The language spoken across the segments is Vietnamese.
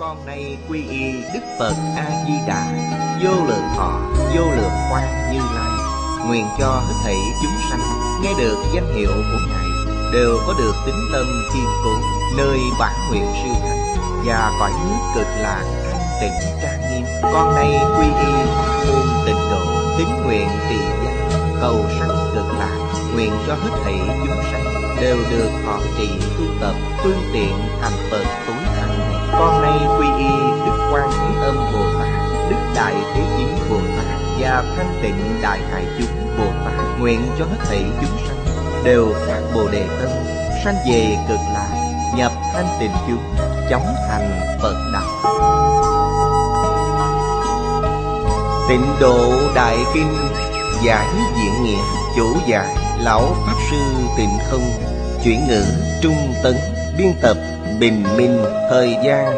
Con nay quy y Đức Phật A-di-đà. Vô lượng thọ, vô lượng quan như lai. Nguyện cho hết thảy chúng sanh Nghe được danh hiệu của Ngài Đều có được tính tâm kiên cố Nơi bản nguyện siêu thánh Và cõi nước cực lạc an tịnh trang nghiêm. Con nay quy y môn tịnh độ Tính nguyện trì danh Cầu sanh cực lạc. Nguyện cho hết thảy chúng sanh Đều được họ trì tu tập Phương tiện thành Phật tối con nay quy y Đức Quan Thế Âm Bồ Tát, Đức Đại Thế Chí Bồ Tát Và Thanh Tịnh Đại Hải Chúng Bồ Tát Nguyện cho hết thảy chúng sanh Đều phát Bồ Đề Tâm, Sanh về cực lạc, Nhập thanh tịnh chúng, Chóng thành Phật Đạo. Tịnh độ Đại Kinh Giải Diện Nghĩa, Chủ giải Lão Pháp Sư Tịnh Không, Chuyển ngữ Trung Tấn, Biên tập Bình Minh Thời gian,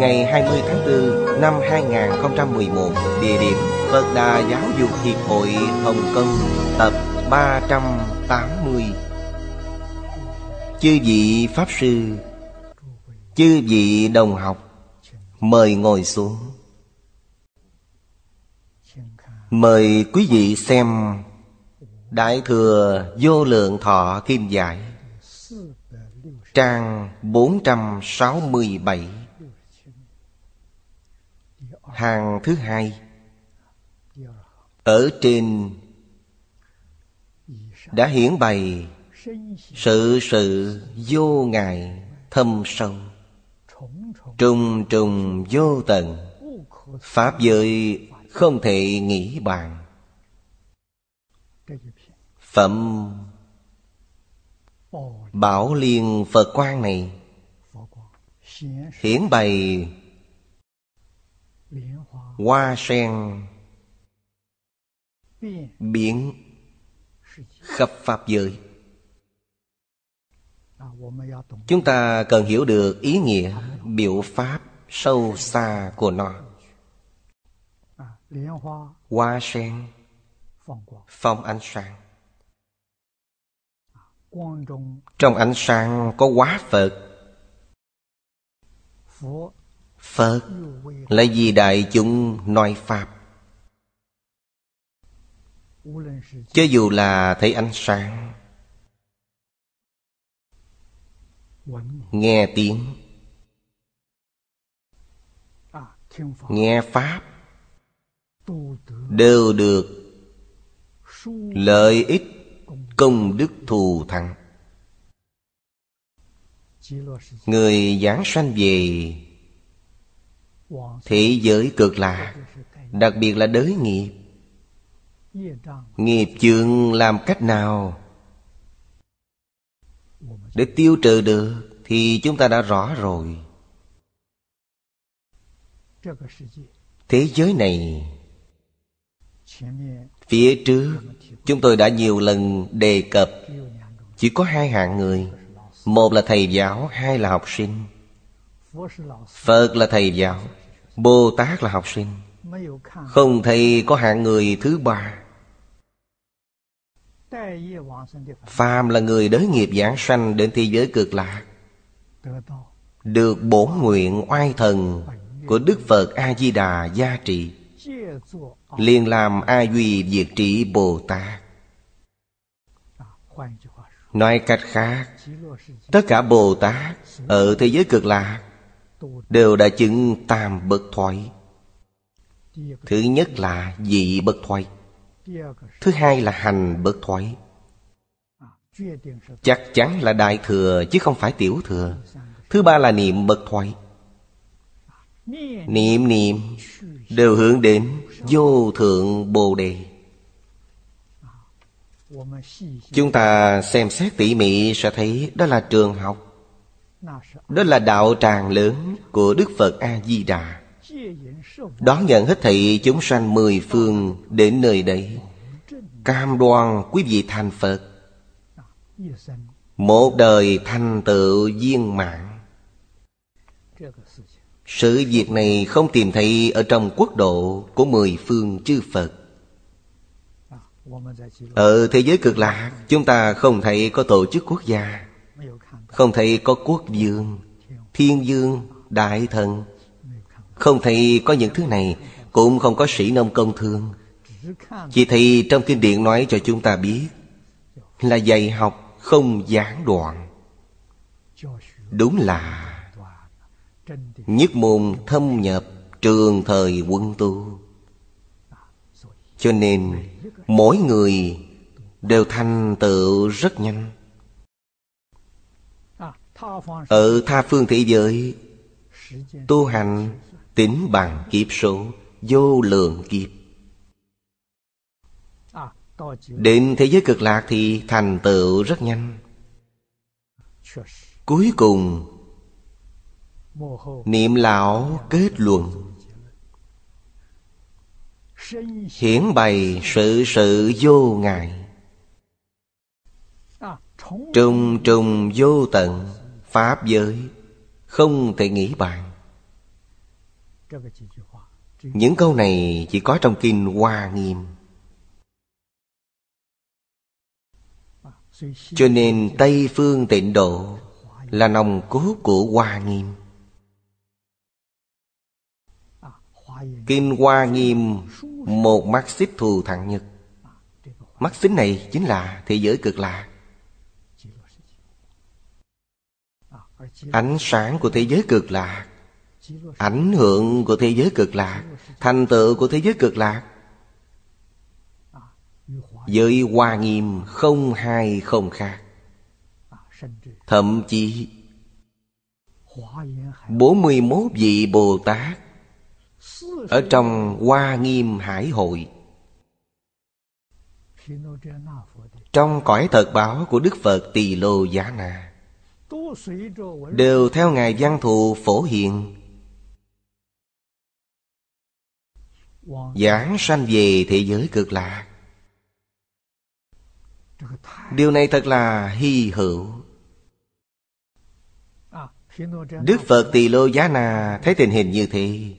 Ngày 20 tháng 4 năm 2011 Địa điểm Phật Đà Giáo dục Hiệp hội Hồng Kông, Tập 380 Chư vị Pháp Sư, Chư vị đồng học, Mời ngồi xuống. Mời quý vị xem Đại Thừa Vô Lượng Thọ Kim Giải. Trang 467 Hàng thứ hai. Ở trên Đã hiển bày Sự sự vô ngại thâm sâu, Trùng trùng vô tận, Pháp giới không thể nghĩ bàn. Phẩm Bảo liên Phật quan này. Hiển bày Hoa sen. Biển Khắp Pháp giới. Chúng ta cần hiểu được ý nghĩa, biểu pháp sâu xa của nó. Hoa sen. Phong ánh sáng. Trong ánh sáng có quá Phật. Phật là vì đại chúng nói Pháp. Cho dù là thấy ánh sáng, Nghe tiếng, Nghe Pháp, Đều được Lợi ích Công đức thù thắng. Người giảng sanh về Thế giới cực lạc, Đặc biệt là đới nghiệp. Nghiệp chướng làm cách nào Để tiêu trừ được Thì chúng ta đã rõ rồi. Thế giới này, Phía trước, Chúng tôi đã nhiều lần đề cập, Chỉ có hai hạng người. Một là thầy giáo, Hai là học sinh. Phật là thầy giáo Bồ Tát là học sinh. Không thấy có hạng người thứ ba. Phàm là người đới nghiệp giảng sanh Đến thế giới cực lạc Được bổn nguyện oai thần Của Đức Phật A-di-đà gia trị liền làm a duy diệt trị bồ tát nói cách khác, tất cả bồ tát ở thế giới cực lạc đều đã chứng tam bất thoái. Thứ nhất là dị bất thoái, thứ hai là hành bất thoái. Chắc chắn là đại thừa chứ không phải tiểu thừa. Thứ ba là niệm bất thoái. Niệm niệm đều hướng đến vô thượng bồ đề chúng ta xem xét tỉ mỉ sẽ thấy đó là trường học đó là đạo tràng lớn của đức phật a di đà đón nhận hết thảy chúng sanh mười phương đến nơi đây cam đoan quý vị thành phật. Một đời thành tựu viên mãn. sự việc này không tìm thấy ở trong quốc độ của mười phương chư Phật Ở thế giới cực lạc Chúng ta không thấy có tổ chức quốc gia Không thấy có quốc vương Thiên dương, đại thần. Không thấy có những thứ này Cũng không có sĩ nông công thương. Chỉ thấy trong kinh điển nói cho chúng ta biết Là dạy học không gián đoạn. Đúng là Nhất môn thâm nhập trường thời quân tu. Cho nên mỗi người đều thành tựu rất nhanh. Ở tha phương thế giới, tu hành tính bằng kiếp số, vô lượng kiếp. Đến thế giới cực lạc thì thành tựu rất nhanh. Cuối cùng, niệm lão kết luận hiển bày sự sự vô ngại. Trùng trùng vô tận Pháp giới, Không thể nghĩ bàn. Những câu này chỉ có trong Kinh Hoa Nghiêm. Cho nên Tây Phương Tịnh Độ Là nòng cốt của Hoa Nghiêm. Kinh Hoa Nghiêm, Một mắt xích thù thẳng nhất Mắt xích này chính là thế giới cực lạc Ánh sáng của thế giới cực lạc Ảnh hưởng của thế giới cực lạc Thành tựu của thế giới cực lạc Với hoa nghiêm không hai không khác. Thậm chí 41 vị Bồ Tát ở trong Hoa Nghiêm Hải Hội. Trong cõi thật báo của Đức Phật Tỳ Lô Giá Na. Đều theo ngài văn thù phổ hiện giảng sanh về thế giới cực lạc điều này thật là hy hữu. Đức phật tỳ lô giá na thấy tình hình như thế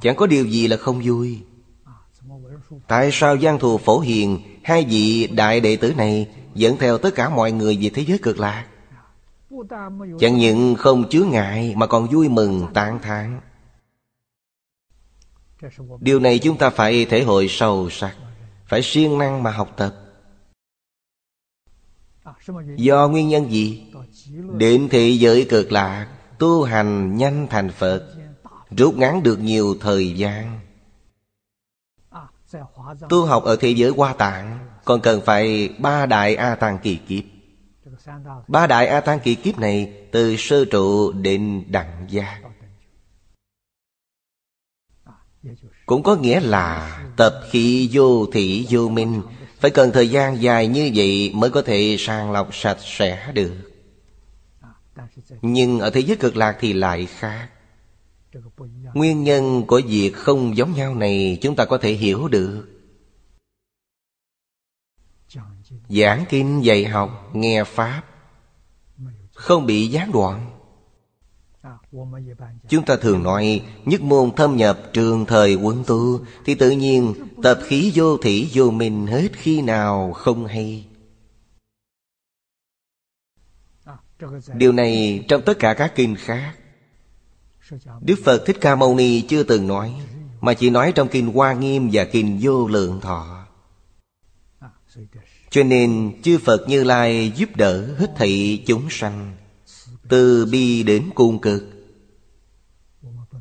chẳng có điều gì là không vui. Tại sao giang thù phổ hiền, hai vị đại đệ tử này dẫn theo tất cả mọi người về thế giới cực lạc? Chẳng những không chứa ngại Mà còn vui mừng, tán thán. Điều này chúng ta phải thể hội sâu sắc, Phải siêng năng mà học tập. Do nguyên nhân gì? Đến thế giới cực lạc Tu hành nhanh thành Phật. Rút ngắn được nhiều thời gian. Tu học ở thế giới hoa tạng, Còn cần phải ba đại A Tăng kỳ kiếp. Ba đại A Tăng kỳ kiếp này Từ sơ trụ đến đẳng gia Cũng có nghĩa là Tập khí vô thị vô minh, Phải cần thời gian dài như vậy Mới có thể sàng lọc sạch sẽ được. Nhưng ở thế giới cực lạc thì lại khác. Nguyên nhân của việc không giống nhau này Chúng ta có thể hiểu được. Giảng kinh dạy học, nghe Pháp, Không bị gián đoạn. Chúng ta thường nói, Nhất môn thâm nhập trường thời quân tu, Thì tự nhiên tập khí vô thủy vô mình Hết khi nào không hay. Điều này trong tất cả các kinh khác Đức Phật Thích Ca Mâu Ni chưa từng nói, Mà chỉ nói trong kinh Hoa Nghiêm và kinh Vô Lượng Thọ. Cho nên chư Phật Như Lai giúp đỡ hết thị chúng sanh, Từ bi đến cung cực.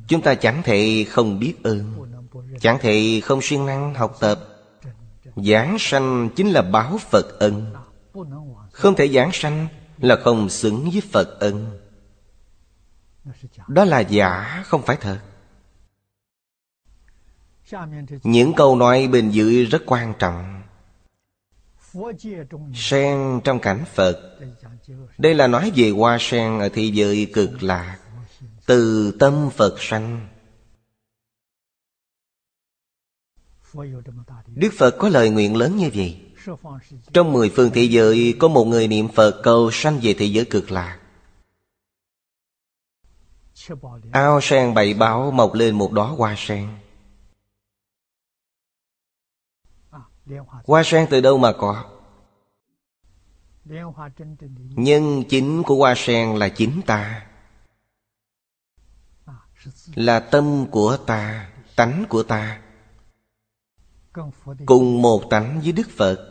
Chúng ta chẳng thể không biết ơn, Chẳng thể không siêng năng học tập. Giảng sanh chính là báo Phật ân. Không thể giảng sanh là không xứng với Phật ân. Đó là giả, không phải thật. Những câu nói bên dưới rất quan trọng. Sen trong cảnh Phật. Đây là nói về hoa sen ở thế giới cực lạc. Từ tâm Phật sanh. Đức Phật có lời nguyện lớn như vậy. Trong mười phương thế giới, Có một người niệm Phật cầu sanh về thế giới cực lạc. Ao sen bảy báo mọc lên một đóa hoa sen. Hoa sen từ đâu mà có? Nhân chính của hoa sen là chính ta. Là tâm của ta Tánh của ta. Cùng một tánh với Đức Phật.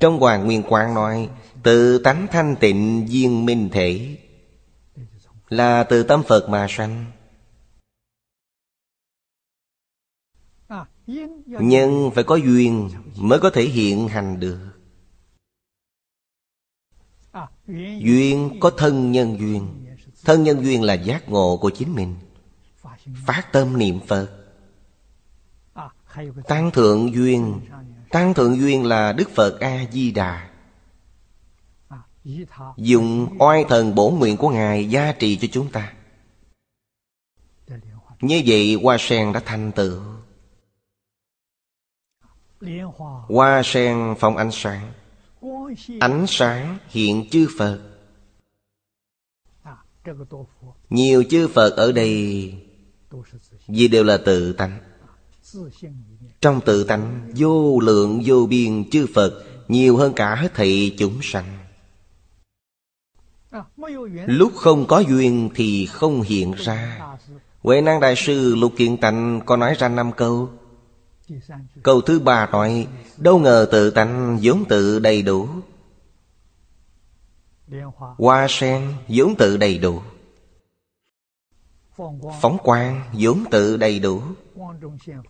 Trong Hoàng Nguyên Quang nói Tự tánh thanh tịnh viên minh thể là từ tâm Phật mà sanh. Nhưng phải có duyên mới có thể hiện hành được. Duyên có thân nhân duyên. Thân nhân duyên là giác ngộ của chính mình. Phát tâm niệm phật. Tăng thượng duyên. Tăng thượng duyên là đức phật a di đà dùng oai thần bổ nguyện của ngài gia trì cho chúng ta. Như vậy, hoa sen đã thành tựu. Hoa sen phong ánh sáng. Ánh sáng hiện chư Phật. Nhiều chư Phật ở đây Vì đều là tự tánh. Trong tự tánh, Vô lượng vô biên chư Phật, Nhiều hơn cả hết thị chúng sanh. Ờ. Lúc không có duyên thì không hiện ra. Huệ năng Đại sư Lục Kiện Tạnh có nói ra năm câu. Câu thứ ba nói, Đâu ngờ tự tánh vốn tự đầy đủ. Hoa sen vốn tự đầy đủ. Phóng quang vốn tự đầy đủ.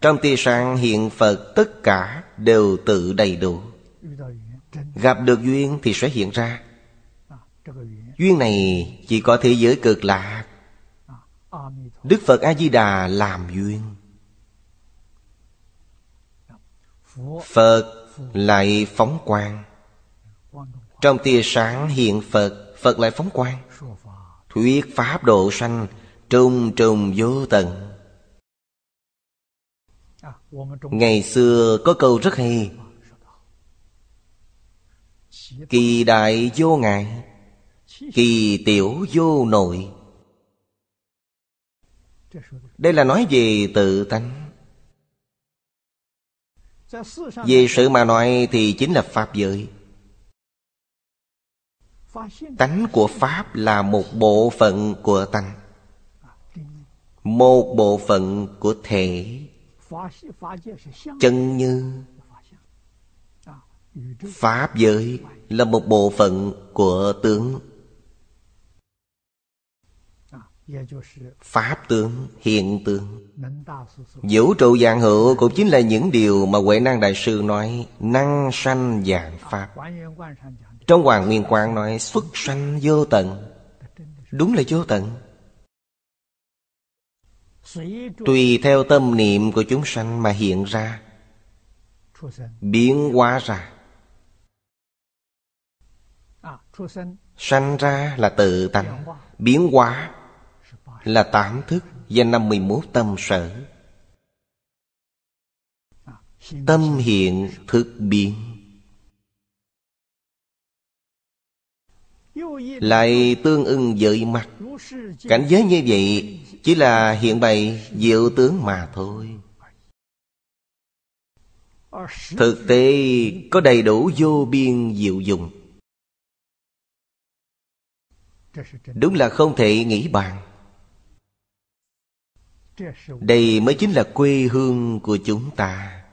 Trong tia sáng hiện Phật, tất cả đều tự đầy đủ. Gặp được duyên thì sẽ hiện ra. Duyên này chỉ có thế giới cực lạc. Đức Phật A-di-đà làm duyên. Phật lại phóng quang. Trong tia sáng hiện Phật Phật lại phóng quang. Thuyết Pháp độ sanh Trùng trùng vô tận. Ngày xưa có câu rất hay. Kỳ đại vô ngại Kỳ tiểu vô nội. Đây là nói về tự tánh. Về sự mà nói thì chính là Pháp giới. Tánh của Pháp là một bộ phận của tánh, Một bộ phận của thể. Chân như Pháp giới là một bộ phận của tướng. Pháp tướng, hiện tượng Vũ trụ dạng hữu cũng chính là những điều mà Huệ Năng Đại Sư nói Năng sanh dạng Pháp. Trong Hoàng Nguyên Quang nói xuất sanh vô tận. Đúng là vô tận. Tùy theo tâm niệm của chúng sanh mà hiện ra Biến hóa ra. Sanh ra là tự tánh Biến hóa là tám thức và năm mươi mốt tâm sở. Tâm hiện thực biến. Lại tương ưng với mặt Cảnh giới như vậy Chỉ là hiện bày diệu tướng mà thôi. Thực tế có đầy đủ vô biên diệu dụng. Đúng là không thể nghĩ bàn đây mới chính là quê hương của chúng ta.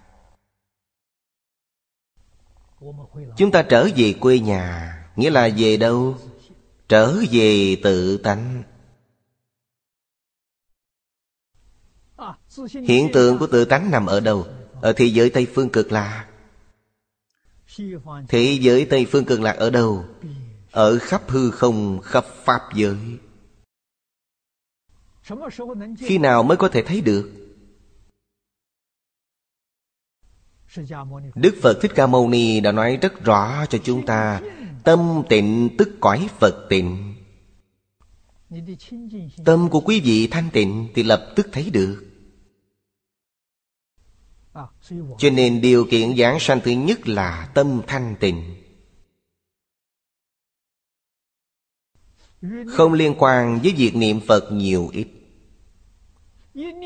Chúng ta trở về quê nhà, nghĩa là về đâu? Trở về tự tánh. Hiện tượng của tự tánh nằm ở đâu? Ở thế giới tây phương cực lạc. Thế giới tây phương cực lạc ở đâu? Ở khắp hư không, khắp pháp giới khi nào mới có thể thấy được? đức phật thích ca mâu ni đã nói rất rõ cho chúng ta tâm tịnh tức cõi phật tịnh. Tâm của quý vị thanh tịnh thì lập tức thấy được. Cho nên điều kiện giảng sanh thứ nhất là tâm thanh tịnh. Không liên quan với việc niệm Phật nhiều ít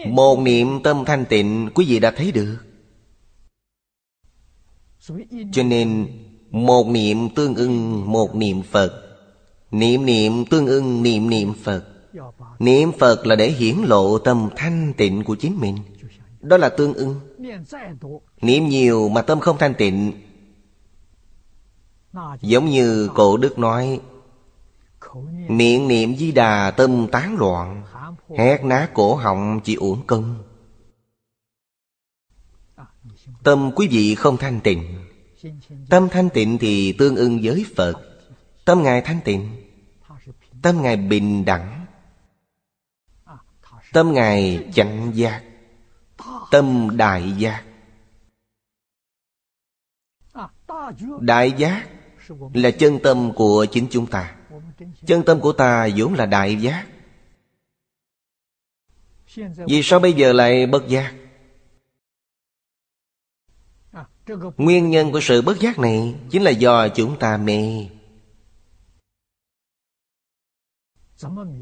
một niệm tâm thanh tịnh, Quý vị đã thấy được. Cho nên, Một niệm tương ưng, một niệm Phật. Niệm niệm tương ưng, niệm niệm Phật. Niệm Phật là để hiển lộ tâm thanh tịnh của chính mình. Đó là tương ưng. Niệm nhiều mà tâm không thanh tịnh. Giống như cổ đức nói, Miệng niệm di đà tâm tán loạn. Hét ná cổ họng chỉ uổng công. Tâm quý vị không thanh tịnh. Tâm thanh tịnh thì tương ưng với Phật. Tâm Ngài thanh tịnh, Tâm Ngài bình đẳng. Tâm Ngài chánh giác, Tâm đại giác. Đại giác là chân tâm của chính chúng ta. Chân tâm của ta vốn là đại giác. Vì sao bây giờ lại bất giác? Nguyên nhân của sự bất giác này Chính là do chúng ta mê.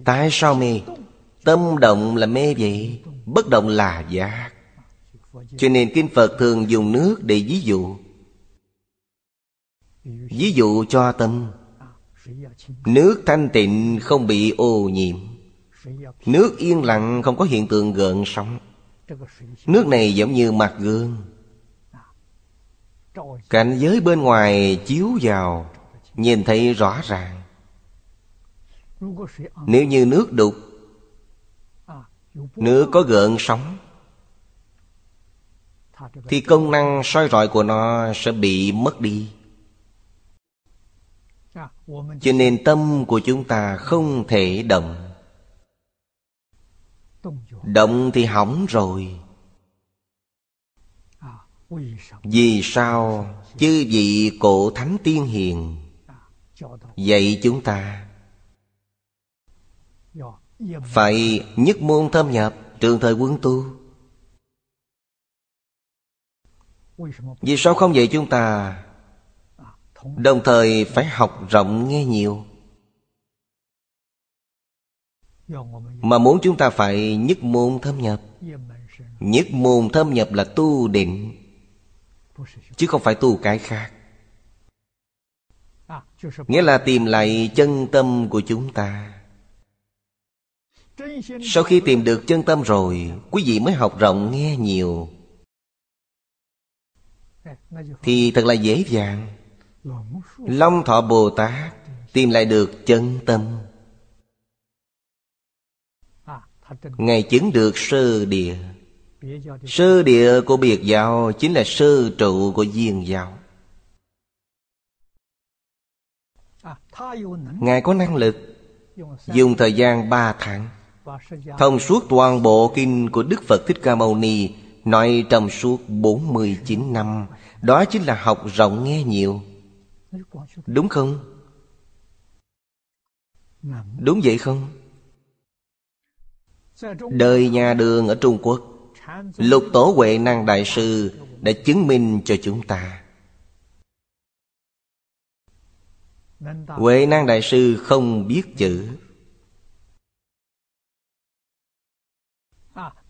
Tại sao mê? Tâm động là mê vậy, Bất động là giác. Cho nên Kinh Phật thường dùng nước để ví dụ. Ví dụ cho tâm. Nước thanh tịnh không bị ô nhiễm. Nước yên lặng, không có hiện tượng gợn sóng. Nước này giống như mặt gương. Cảnh giới bên ngoài chiếu vào, Nhìn thấy rõ ràng. Nếu như nước đục, Nước có gợn sóng, Thì công năng soi rọi của nó sẽ bị mất đi. Cho nên tâm của chúng ta không thể động động thì hỏng rồi. Vì sao? Chư vị cổ thánh tiên hiền. Dạy chúng ta phải nhất môn thâm nhập trường thời quân tu. Vì sao không dạy chúng ta? Đồng thời phải học rộng nghe nhiều. Mà muốn chúng ta phải nhất môn thâm nhập. Nhất môn thâm nhập là tu định Chứ không phải tu cái khác. Nghĩa là tìm lại chân tâm của chúng ta. Sau khi tìm được chân tâm rồi Quý vị mới học rộng nghe nhiều. Thì thật là dễ dàng. Long thọ Bồ Tát Tìm lại được chân tâm Ngài chứng được sơ địa Sơ địa của biệt giáo Chính là sơ trụ của viên giáo Ngài có năng lực Dùng thời gian ba tháng Thông suốt toàn bộ kinh của Đức Phật Thích Ca Mâu Ni, Nói trong suốt 49 năm, Đó chính là học rộng nghe nhiều Đúng không? Đúng vậy không? Đời nhà đường ở Trung Quốc, Lục Tổ Huệ Năng Đại Sư Đã chứng minh cho chúng ta. Huệ Năng Đại Sư không biết chữ.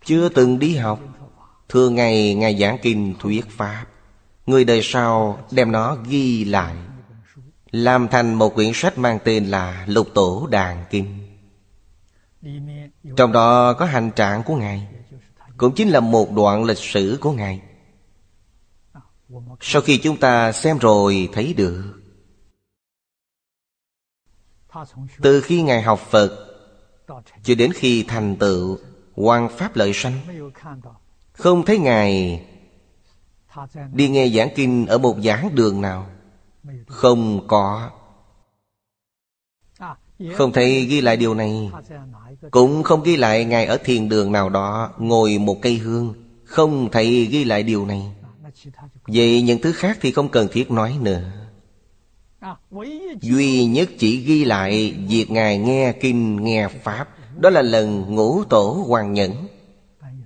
Chưa từng đi học Thường ngày Ngài giảng kinh thuyết Pháp. Người đời sau đem nó ghi lại, Làm thành một quyển sách mang tên là Lục Tổ Đàn Kinh. Trong đó có hành trạng của Ngài, Cũng chính là một đoạn lịch sử của Ngài. Sau khi chúng ta xem rồi, thấy được, Từ khi Ngài học Phật Cho đến khi thành tựu quan Pháp lợi sanh, Không thấy Ngài Đi nghe giảng kinh ở một giảng đường nào. Không có. Không thấy ghi lại điều này. Cũng không ghi lại Ngài ở thiền đường nào đó, Ngồi một cây hương, Không thầy ghi lại điều này. Vậy những thứ khác thì không cần thiết nói nữa. Duy nhất chỉ ghi lại Việc Ngài nghe kinh, nghe Pháp, Đó là lần ngũ tổ hoàng nhẫn.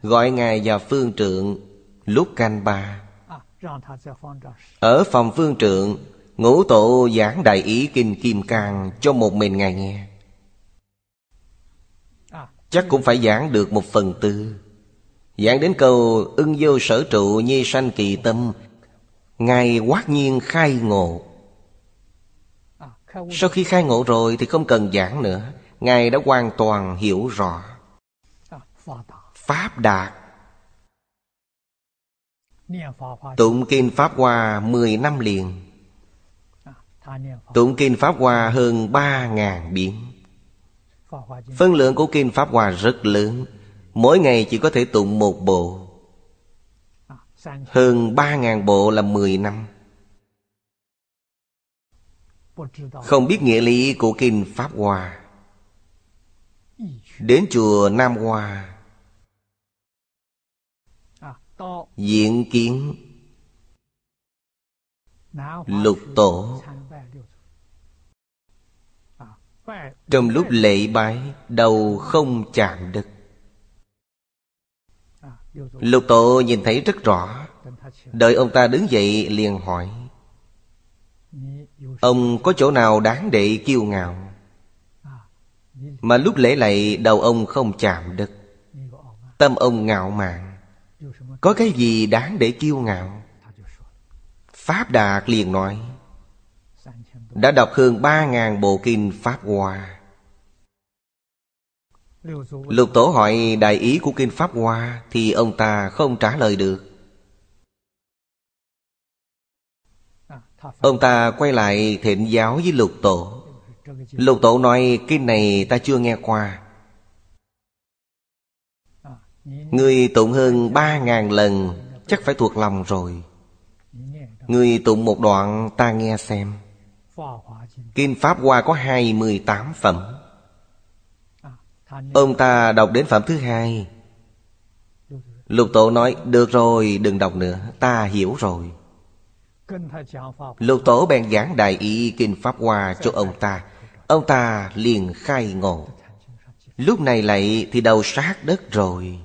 Gọi Ngài vào phương trượng Lúc canh ba. Ở phòng phương trượng, Ngũ tổ giảng đại ý kinh kim cang Cho một mình Ngài nghe chắc cũng phải giảng được một phần tư. Giảng đến câu ưng vô sở trụ nhi sanh kỳ tâm, ngài quát nhiên khai ngộ. Sau khi khai ngộ rồi thì không cần giảng nữa, ngài đã hoàn toàn hiểu rõ. Pháp đạt. Tụng kinh pháp hoa mười năm liền. Tụng kinh pháp hoa hơn ba ngàn biến. Phân lượng của Kinh Pháp Hòa rất lớn. Mỗi ngày chỉ có thể tụng một bộ. Hơn ba ngàn bộ là mười năm. Không biết nghĩa lý của Kinh Pháp Hòa. Đến chùa Nam Hòa Diện kiến. Lục tổ. Trong lúc lễ bái, Đầu không chạm đất. Lục tổ nhìn thấy rất rõ. Đợi ông ta đứng dậy liền hỏi, Ông có chỗ nào đáng để kiêu ngạo? Mà lúc lễ lạy đầu ông không chạm đất. Tâm ông ngạo mạn. Có cái gì đáng để kiêu ngạo? Pháp Đạt liền nói đã đọc hơn ba ngàn bộ kinh Pháp Hoa. Lục Tổ hỏi đại ý của kinh Pháp Hoa thì ông ta không trả lời được. Ông ta quay lại thịnh giáo với Lục Tổ. Lục Tổ nói, kinh này ta chưa nghe qua. Người tụng hơn ba ngàn lần chắc phải thuộc lòng rồi. Người tụng một đoạn ta nghe xem. Kinh Pháp Hoa có 28 phẩm. Ông ta đọc đến phẩm thứ hai. Lục tổ nói Được rồi đừng đọc nữa Ta hiểu rồi. Lục tổ bèn giảng đại ý Kinh Pháp Hoa cho ông ta. Ông ta liền khai ngộ. Lúc này lại thì đầu sát đất rồi.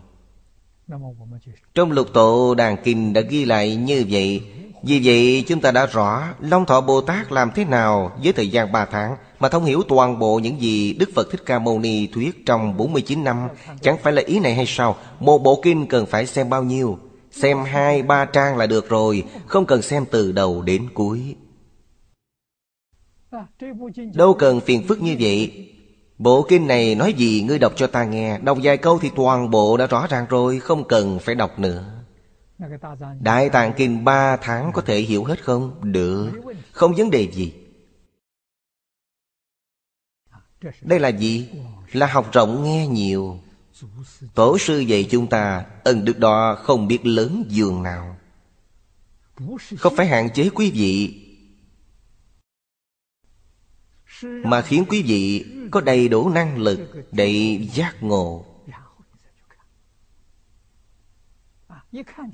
Trong lục tổ đàn kinh đã ghi lại như vậy vì vậy, chúng ta đã rõ Long Thọ Bồ Tát làm thế nào với thời gian 3 tháng Mà thông hiểu toàn bộ những gì Đức Phật Thích Ca Mâu Ni thuyết trong 49 năm. Chẳng phải là ý này hay sao? Một bộ kinh cần phải xem bao nhiêu? Xem hai, ba trang là được rồi, Không cần xem từ đầu đến cuối. Đâu cần phiền phức như vậy. Bộ kinh này nói gì, ngươi đọc cho ta nghe. Đọc vài câu thì toàn bộ đã rõ ràng rồi, Không cần phải đọc nữa. Đại Tạng Kinh 3 tháng có thể hiểu hết không? Được. Không vấn đề gì. Đây là gì? Là học rộng nghe nhiều. Tổ sư dạy chúng ta Ân đức đó không biết lớn giường nào. Không phải hạn chế quý vị Mà khiến quý vị có đầy đủ năng lực Để giác ngộ.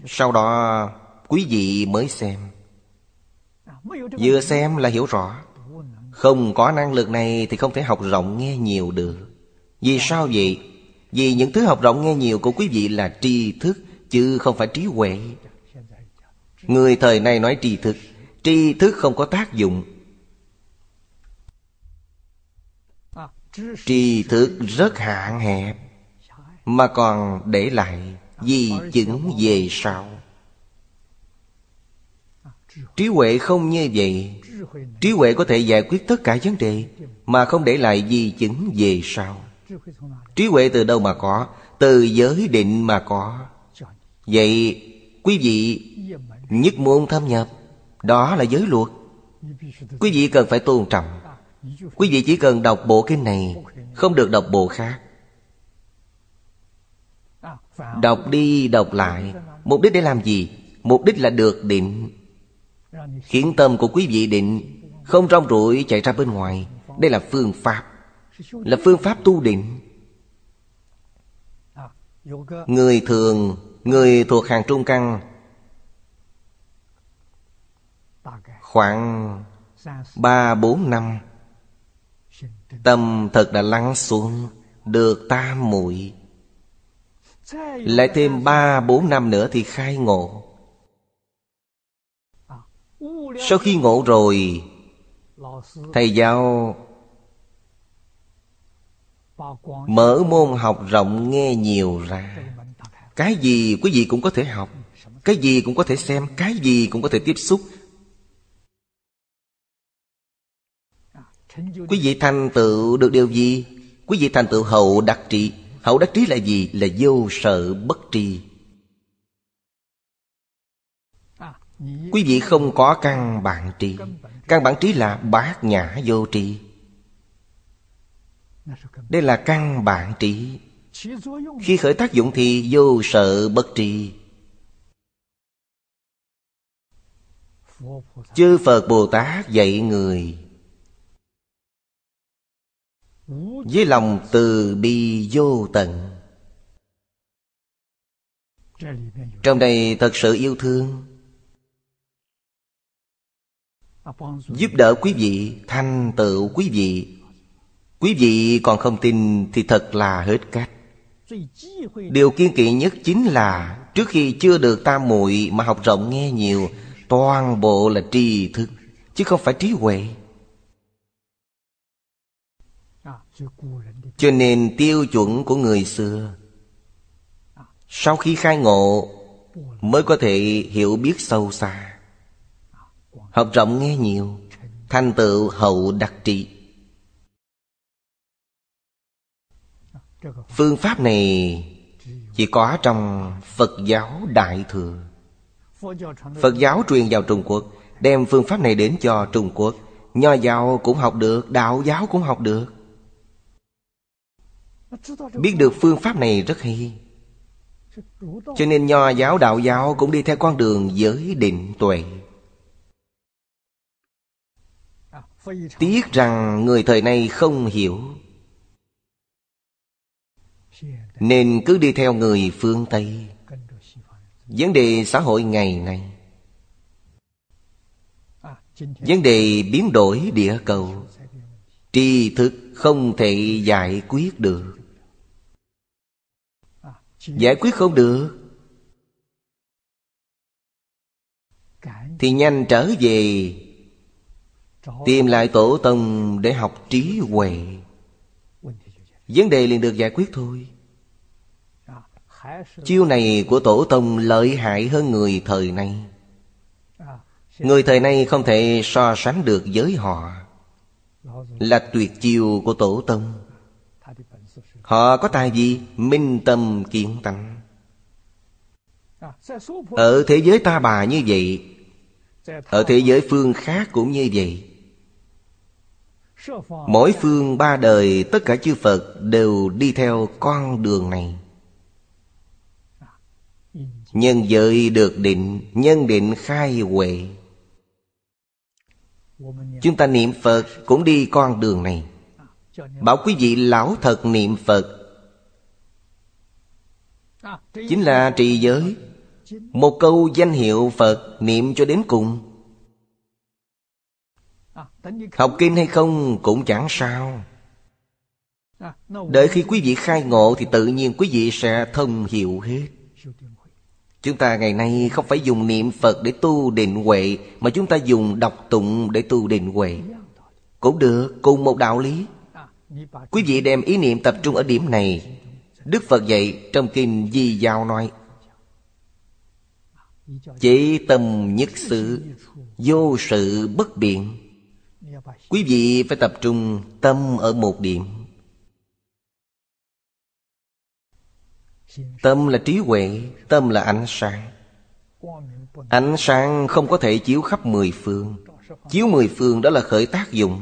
sau đó, quý vị mới xem. Vừa xem là hiểu rõ. Không có năng lực này thì không thể học rộng nghe nhiều được. Vì sao vậy? Vì những thứ học rộng nghe nhiều của quý vị là tri thức, chứ không phải trí huệ. Người thời nay nói tri thức. Tri thức không có tác dụng. Tri thức rất hạn hẹp, mà còn để lại vì chứng về sau. Trí huệ không như vậy. Trí huệ có thể giải quyết tất cả vấn đề, mà không để lại di chứng về sau. Trí huệ từ đâu mà có? Từ giới định mà có. Vậy, quý vị nhất môn tham nhập, đó là giới luật. Quý vị cần phải tôn trọng. Quý vị chỉ cần đọc bộ kinh này, không được đọc bộ khác. Đọc đi, đọc lại. Mục đích để làm gì? Mục đích là được định. Khiến tâm của quý vị định, Không rong ruổi chạy ra bên ngoài. Đây là phương pháp. Là phương pháp tu định. Người thường, Người thuộc hàng trung căn, Khoảng ba, bốn năm, Tâm thật đã lắng xuống, Được tam muội. Lại thêm 3-4 năm nữa thì khai ngộ. Sau khi ngộ rồi, Thầy giáo Mở môn học rộng nghe nhiều ra. Cái gì quý vị cũng có thể học, Cái gì cũng có thể xem, Cái gì cũng có thể tiếp xúc. Quý vị thành tựu được điều gì? Quý vị thành tựu hậu đặc trị. Hậu đắc trí là gì? Là vô sợ bất tri. Quý vị không có căn bản trí Căn bản trí là bát nhã vô tri. Đây là căn bản trí. Khi khởi tác dụng thì vô sợ bất tri. Chư Phật Bồ Tát dạy người với lòng từ bi vô tận. Trong đây thật sự yêu thương. Giúp đỡ quý vị Thanh tựu quý vị. Quý vị còn không tin Thì thật là hết cách. Điều kiên kỵ nhất chính là Trước khi chưa được tam muội Mà học rộng nghe nhiều, Toàn bộ là tri thức, Chứ không phải trí huệ. Cho nên tiêu chuẩn của người xưa, Sau khi khai ngộ, Mới có thể hiểu biết sâu xa. Học rộng nghe nhiều, Thành tựu hậu đặc trị. Phương pháp này Chỉ có trong Phật giáo Đại Thừa. Phật giáo truyền vào Trung Quốc, Đem phương pháp này đến cho Trung Quốc. Nho giáo cũng học được, Đạo giáo cũng học được. Biết được phương pháp này rất hay. Cho nên nho giáo đạo giáo cũng đi theo con đường giới định tuệ. Tiếc rằng người thời nay không hiểu. Nên cứ đi theo người phương Tây. Vấn đề xã hội ngày nay. Vấn đề biến đổi địa cầu. Tri thức không thể giải quyết được. Giải quyết không được. Thì nhanh trở về Tìm lại tổ tông để học trí huệ. Vấn đề liền được giải quyết thôi. Chiêu này của tổ tông lợi hại hơn người thời nay. Người thời nay không thể so sánh được với họ. Là tuyệt chiêu của tổ tông Họ có tài gì? Minh tâm kiến tánh. Ở thế giới ta bà như vậy, Ở thế giới phương khác cũng như vậy. Mỗi phương ba đời, Tất cả chư Phật đều đi theo con đường này. Nhân giới được định, Nhân định khai huệ. Chúng ta niệm Phật cũng đi con đường này. Bảo quý vị lão thật niệm Phật. Chính là trì giới. Một câu danh hiệu Phật niệm cho đến cùng. Học kinh hay không cũng chẳng sao. Đợi khi quý vị khai ngộ Thì tự nhiên quý vị sẽ thông hiểu hết. Chúng ta ngày nay không phải dùng niệm Phật để tu định huệ Mà chúng ta dùng đọc tụng để tu định huệ. Cũng được, cùng một đạo lý. Quý vị đem ý niệm tập trung ở điểm này. Đức Phật dạy trong Kinh Di Giao nói, Chỉ tâm nhất sự, Vô sự bất biện. Quý vị phải tập trung tâm ở một điểm. Tâm là trí huệ, Tâm là ánh sáng. Ánh sáng không có thể chiếu khắp mười phương. Chiếu mười phương đó là khởi tác dụng.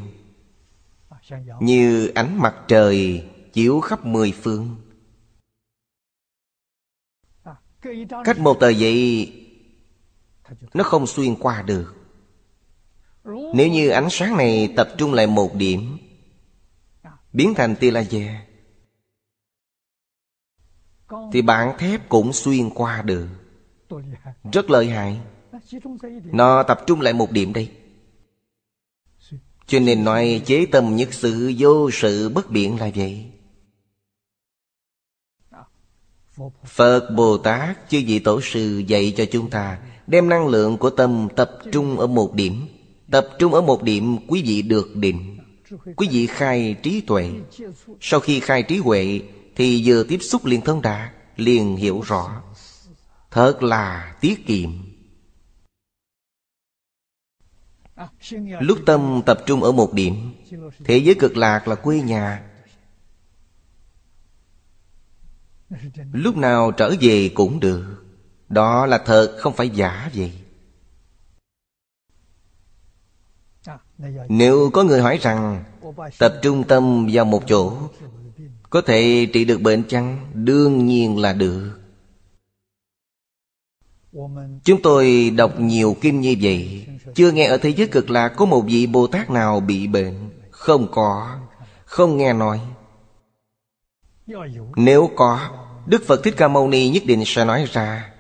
Như ánh mặt trời chiếu khắp mười phương. Cách một tờ giấy, Nó không xuyên qua được. Nếu như ánh sáng này tập trung lại một điểm, Biến thành tia laser, Thì bản thép cũng xuyên qua được. Rất lợi hại. Nó tập trung lại một điểm đây. Cho nên nói chế tâm nhất sự, vô sự bất biện là vậy. Phật Bồ Tát, chư vị tổ sư dạy cho chúng ta, Đem năng lượng của tâm tập trung ở một điểm. Tập trung ở một điểm, quý vị được định. Quý vị khai trí tuệ. Sau khi khai trí huệ, Thì vừa tiếp xúc liền thông đạt, Liền hiểu rõ. Thật là tiết kiệm. Lúc tâm tập trung ở một điểm, Thế giới cực lạc là quê nhà. Lúc nào trở về cũng được, Đó là thật, không phải giả vậy. Nếu có người hỏi rằng, Tập trung tâm vào một chỗ, Có thể trị được bệnh chăng? Đương nhiên là được. Chúng tôi đọc nhiều kim như vậy. Chưa nghe ở thế giới cực lạc có một vị Bồ Tát nào bị bệnh? Không có. Không nghe nói. Nếu có, Đức Phật Thích Ca Mâu Ni nhất định sẽ nói ra.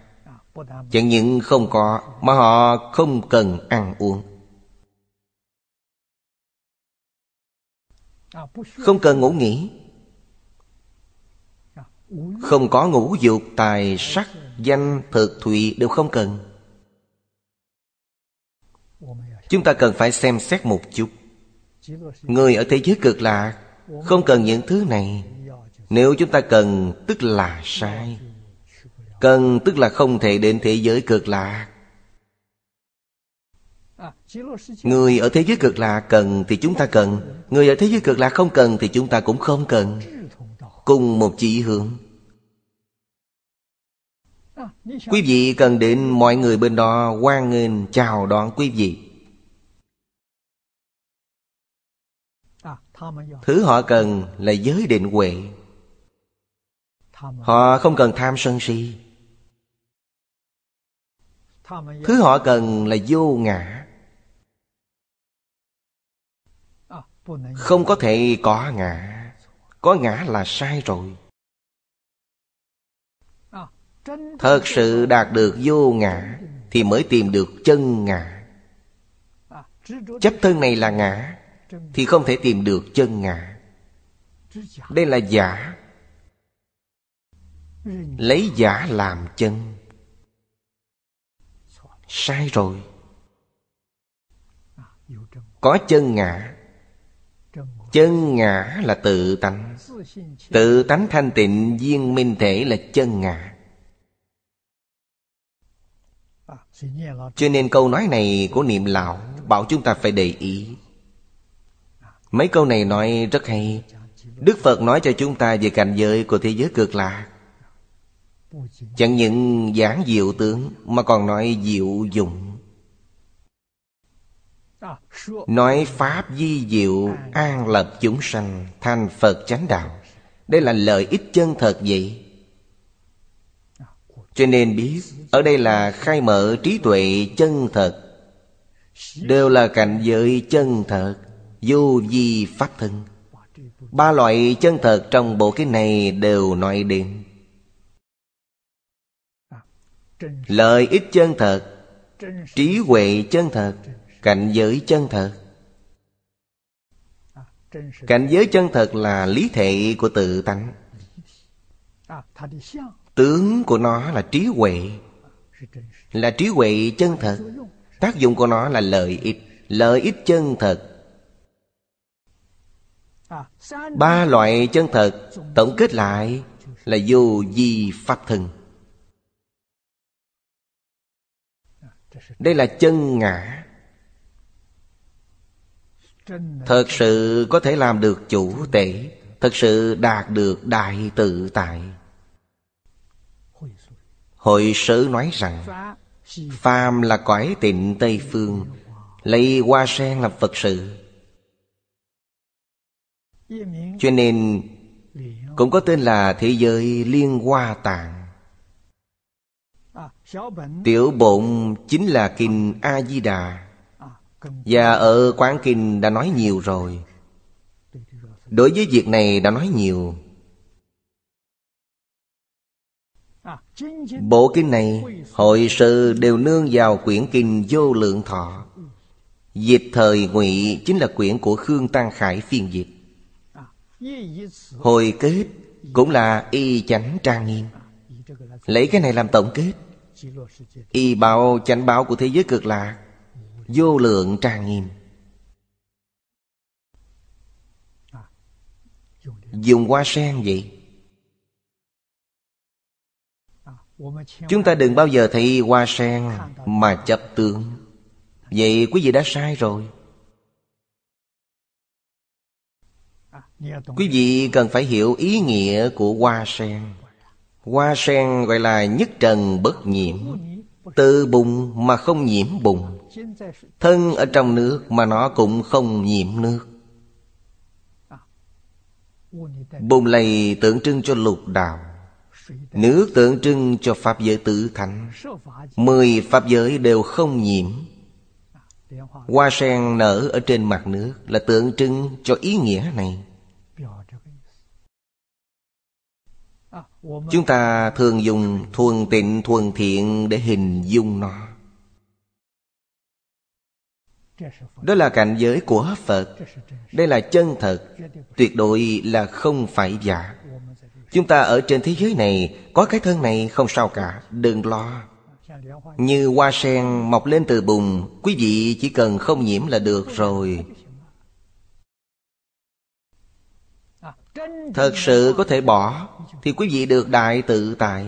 Chẳng những không có, Mà họ không cần ăn uống. Không cần ngủ nghỉ. Không có ngủ dục tài sắc danh, thực, thụy đều không cần. Chúng ta cần phải xem xét một chút. Người ở thế giới cực lạc không cần những thứ này. Nếu chúng ta cần, tức là sai. Cần, tức là không thể đến thế giới cực lạc người ở thế giới cực lạc cần thì chúng ta cần. Người ở thế giới cực lạc không cần thì chúng ta cũng không cần. Cùng một chỉ hướng. Quý vị cần đến mọi người bên đó quan nghênh, chào đón quý vị. Thứ họ cần là giới định huệ. Họ không cần tham sân si. Thứ họ cần là vô ngã. Không có thể có ngã. Có ngã là sai rồi. Thật sự đạt được vô ngã Thì mới tìm được chân ngã. Chấp thân này là ngã Thì không thể tìm được chân ngã. Đây là giả. Lấy giả làm chân. Sai rồi. Có chân ngã. Chân ngã là tự tánh. Tự tánh thanh tịnh viên minh thể là chân ngã. cho nên câu nói này của niệm lão bảo chúng ta phải để ý. Mấy câu này nói rất hay. Đức phật nói cho chúng ta về cảnh giới của thế giới cực lạc chẳng những giảng diệu tướng, mà còn nói diệu dụng. Nói pháp di diệu an lập chúng sanh, thành phật chánh đạo. Đây là lợi ích chân thật vậy cho nên biết, ở đây là khai mở trí tuệ chân thật. Đều là cảnh giới chân thật, vô vi pháp thân. Ba loại chân thật trong bộ cái này đều nói đến. Lợi ích chân thật, trí huệ chân thật, cảnh giới chân thật. Cảnh giới chân thật là lý thể của tự tánh tướng của nó là trí huệ. Là trí huệ chân thật. Tác dụng của nó là lợi ích. Lợi ích chân thật. Ba loại chân thật tổng kết lại là vô di pháp thân. Đây là chân ngã. Thật sự có thể làm được chủ tể. Thật sự đạt được đại tự tại. Hội sử nói rằng, Phàm là cõi tịnh Tây Phương, Lấy hoa sen làm Phật sự. Cho nên, Cũng có tên là thế giới liên hoa tạng. Tiểu bộn chính là kinh A-di-đà. Và ở Quán Kinh đã nói nhiều rồi. Đối với việc này đã nói nhiều. Bộ kinh này Hội sư đều nương vào quyển kinh vô lượng thọ. Dịch thời ngụy chính là quyển của Khương Tăng Khải phiên dịch. Hồi kết cũng là y chánh trang nghiêm. Lấy cái này làm tổng kết. Y báo chánh báo của thế giới cực lạc, Vô lượng trang nghiêm. Dùng hoa sen vậy. Chúng ta đừng bao giờ thấy hoa sen mà chập tường Vậy quý vị đã sai rồi. Quý vị cần phải hiểu ý nghĩa của hoa sen. Hoa sen gọi là nhất trần bất nhiễm Từ bùng mà không nhiễm bùng. Thân ở trong nước mà nó cũng không nhiễm nước. Bùng lầy tượng trưng cho lục đạo. Nước tượng trưng cho Pháp giới tự thánh, Mười Pháp giới đều không nhiễm. Hoa sen nở ở trên mặt nước Là tượng trưng cho ý nghĩa này. Chúng ta thường dùng thuần tịnh, thuần thiện để hình dung nó. Đó là cảnh giới của Phật. Đây là chân thật. Tuyệt đối là không phải giả. Chúng ta ở trên thế giới này, Có cái thân này không sao cả, Đừng lo. Như hoa sen mọc lên từ bùn, Quý vị chỉ cần không nhiễm là được rồi. Thật sự có thể bỏ, Thì quý vị được đại tự tại.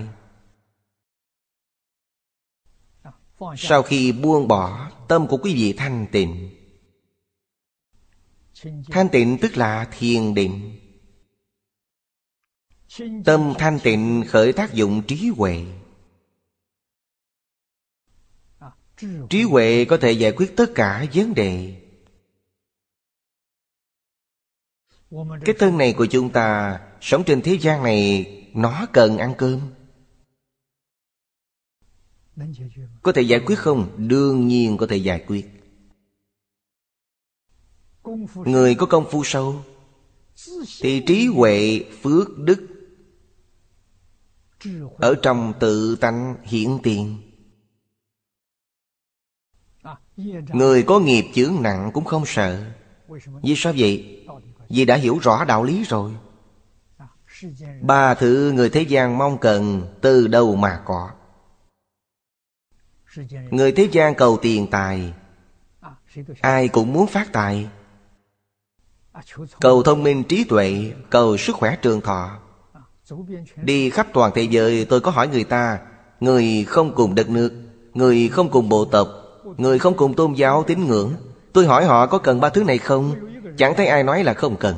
Sau khi buông bỏ, Tâm của quý vị thanh tịnh. Thanh tịnh tức là thiền định. Tâm thanh tịnh khởi tác dụng trí huệ. Trí huệ có thể giải quyết tất cả vấn đề. Cái thân này của chúng ta Sống trên thế gian này Nó cần ăn cơm. Có thể giải quyết không? Đương nhiên có thể giải quyết. Người có công phu sâu Thì trí huệ, phước, đức ở trong tự tánh hiển tiền. Người có nghiệp chướng nặng cũng không sợ. Vì sao vậy? Vì đã hiểu rõ đạo lý rồi. Ba thứ người thế gian mong cần Từ đâu mà có? Người thế gian cầu tiền tài, Ai cũng muốn phát tài. Cầu thông minh trí tuệ, Cầu sức khỏe trường thọ. Đi khắp toàn thế giới tôi có hỏi người ta Người không cùng đất nước Người không cùng bộ tộc Người không cùng tôn giáo tín ngưỡng? Tôi hỏi họ có cần ba thứ này không? Chẳng thấy ai nói là không cần.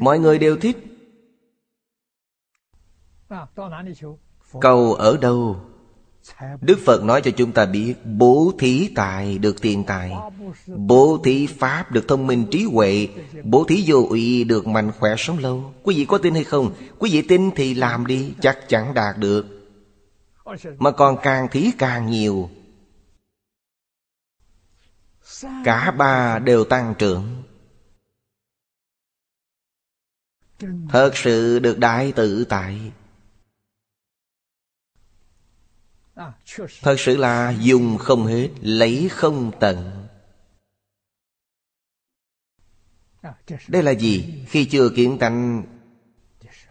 Mọi người đều thích. Cầu ở đâu Đức Phật nói cho chúng ta biết, Bố thí tài được tiền tài, Bố thí pháp được thông minh trí huệ, Bố thí vô ủy được mạnh khỏe sống lâu. Quý vị có tin hay không? Quý vị tin thì làm đi, Chắc chắn đạt được. Mà còn càng thí càng nhiều. Cả ba đều tăng trưởng. Thật sự được đại tự tại. Thật sự là dùng không hết Lấy không tận. Đây là gì? Khi chưa kiến tánh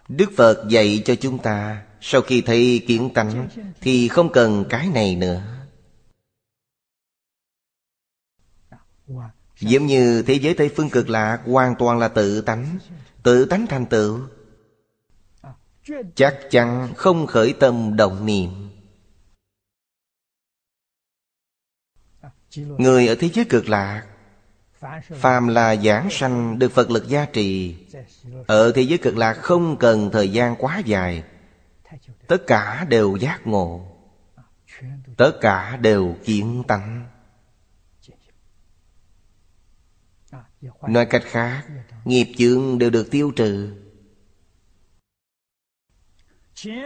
Đức Phật dạy cho chúng ta Sau khi thấy kiến tánh Thì không cần cái này nữa. Giống như thế giới Tây Phương cực lạc Hoàn toàn là tự tánh. Tự tánh thành tựu. Chắc chắn không khởi tâm động niệm Người ở thế giới cực lạc Phàm là giảng sanh được Phật lực gia trì. Ở thế giới cực lạc không cần thời gian quá dài. Tất cả đều giác ngộ. Tất cả đều kiến tánh. Nói cách khác Nghiệp chướng đều được tiêu trừ.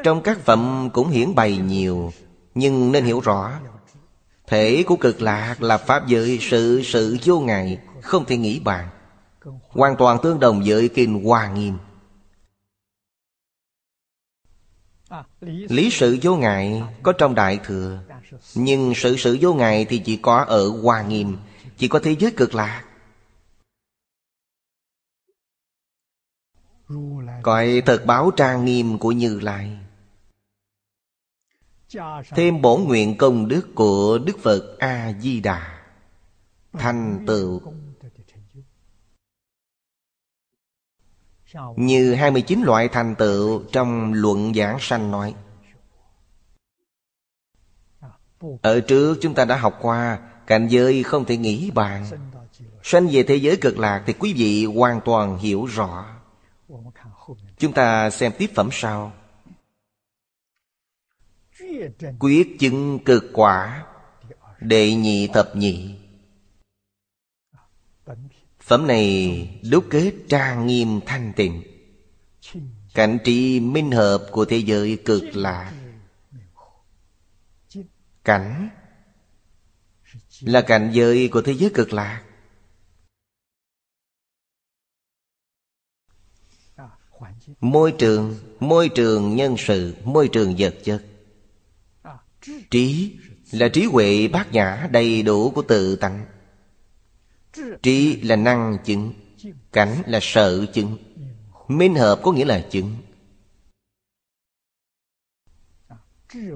Trong các phẩm cũng hiển bày nhiều Nhưng nên hiểu rõ Thể của cực lạc là Pháp giới sự sự vô ngại, Không thể nghĩ bàn. Hoàn toàn tương đồng với Kinh Hoa Nghiêm. Lý sự vô ngại có trong Đại Thừa, Nhưng sự sự vô ngại thì chỉ có ở Hoa Nghiêm, Chỉ có thế giới cực lạc. Cõi thật báo trang nghiêm của Như Lai thêm bổ nguyện công đức của đức phật a di đà thành tựu như 29 loại thành tựu trong luận giảng sanh nói. Ở trước chúng ta đã học qua cảnh giới không thể nghĩ bàn. Sanh về thế giới cực lạc thì quý vị hoàn toàn hiểu rõ. Chúng ta xem tiếp phẩm sau quyết chứng cực quả, đệ nhị thập nhị. Phẩm này đúc kết trang nghiêm thanh tịnh. Cảnh trí minh hợp của thế giới cực lạ. Cảnh là cảnh giới của thế giới cực lạc môi trường môi trường nhân sự, môi trường vật chất. Trí là trí huệ bát nhã đầy đủ của tự tánh. Trí là năng chứng, Cảnh là sợ chứng. Minh hợp có nghĩa là chứng.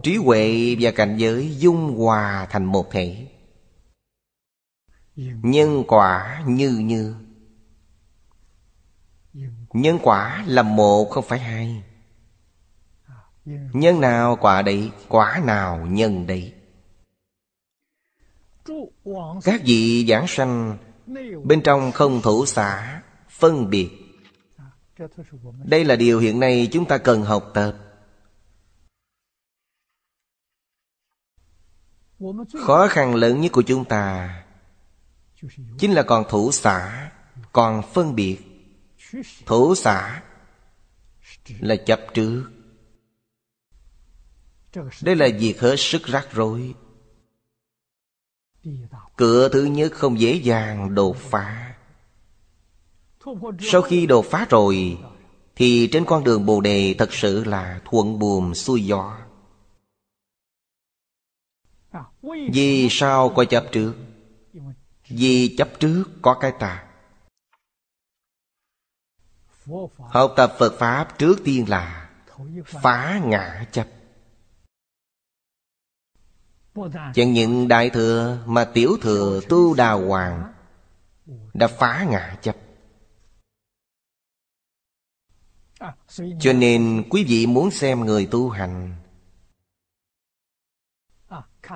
Trí huệ và cảnh giới dung hòa thành một thể. Nhân quả như như. Nhân quả là một không phải hai. Nhân nào quả đấy Quả nào nhân đấy Các vị giảng sanh, Bên trong không thủ xã Phân biệt. Đây là điều hiện nay chúng ta cần học tập. Khó khăn lớn nhất của chúng ta Chính là còn thủ xã Còn phân biệt. Thủ xã Là chấp trước. Đây là việc hết sức rắc rối. Cửa thứ nhất không dễ dàng đột phá. Sau khi đột phá rồi, Thì trên con đường Bồ Đề thật sự là thuận buồm xuôi gió. Vì sao có chấp trước? Vì chấp trước có cái tà Học tập Phật Pháp trước tiên là Phá ngã chấp. Chẳng những đại thừa mà tiểu thừa tu đà hoàng Đã phá ngã chấp. Cho nên quý vị muốn xem người tu hành,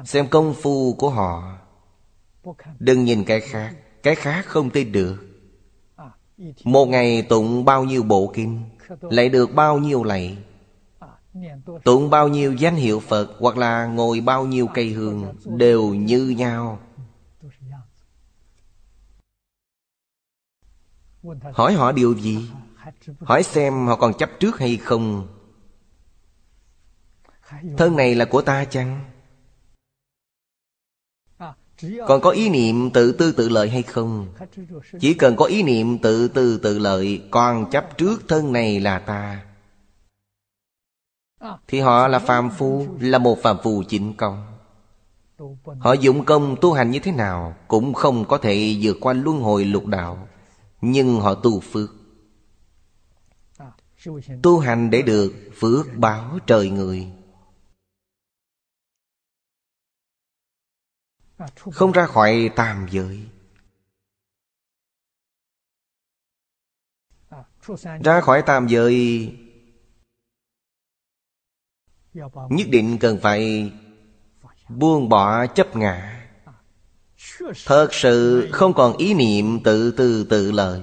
Xem công phu của họ, Đừng nhìn cái khác Cái khác không tin được. Một ngày tụng bao nhiêu bộ kinh Lại được bao nhiêu lạy Tụng bao nhiêu danh hiệu Phật Hoặc là ngồi bao nhiêu cây hương Đều như nhau. Hỏi họ điều gì? Hỏi xem họ còn chấp trước hay không. Thân này là của ta chăng? Còn có ý niệm tự tư tự lợi hay không? Chỉ cần có ý niệm tự tư tự lợi, Còn chấp trước thân này là ta. Thì họ là phàm phu, Là một phàm phu chính công. Họ dụng công tu hành như thế nào Cũng không có thể vượt qua luân hồi lục đạo, Nhưng họ tu phước. Tu hành để được phước báo trời người. Không ra khỏi tam giới. Ra khỏi tam giới nhất định cần phải buông bỏ chấp ngã. Thật sự không còn ý niệm tự tư tự lợi.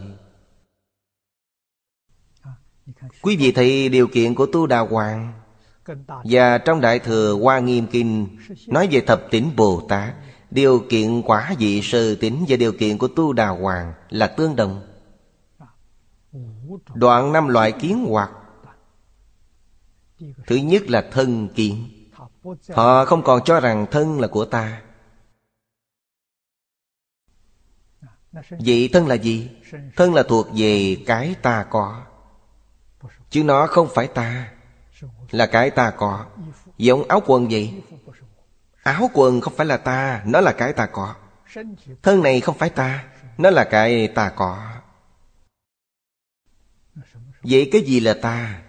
Quý vị thấy điều kiện của tu đà hoàng. Và trong đại thừa hoa nghiêm kinh, nói về thập tỉnh bồ tát, điều kiện quả vị sơ tính và điều kiện của tu đà hoàng là tương đồng. Đoạn năm loại kiến hoặc thứ nhất là thân kiến. Họ không còn cho rằng thân là của ta. Vậy thân là gì? Thân là thuộc về cái ta có. Chứ nó không phải ta, là cái ta có. Giống áo quần vậy. Áo quần không phải là ta, nó là cái ta có. Thân này không phải ta, nó là cái ta có. Vậy cái gì là ta?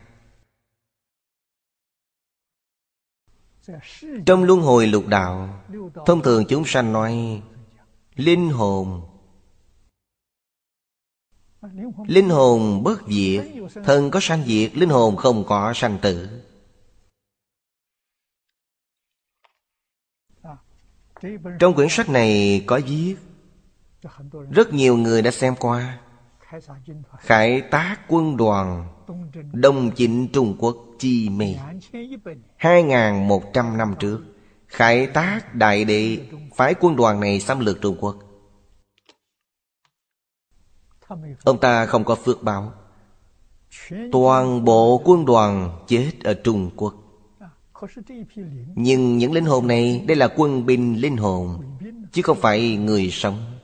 Trong luân hồi lục đạo, Thông thường chúng sanh nói Linh hồn. Linh hồn bất diệt, Thân có sanh diệt, Linh hồn không có sanh tử. Trong quyển sách này có viết, Rất nhiều người đã xem qua. Khải tá quân đoàn, Đông chính Trung Quốc chi mê. Hai ngàn một trăm năm trước Khải tác đại đệ Phái quân đoàn này xâm lược Trung Quốc. Ông ta không có phước báo. Toàn bộ quân đoàn chết ở Trung Quốc. Nhưng những linh hồn này, Đây là quân binh linh hồn, Chứ không phải người sống.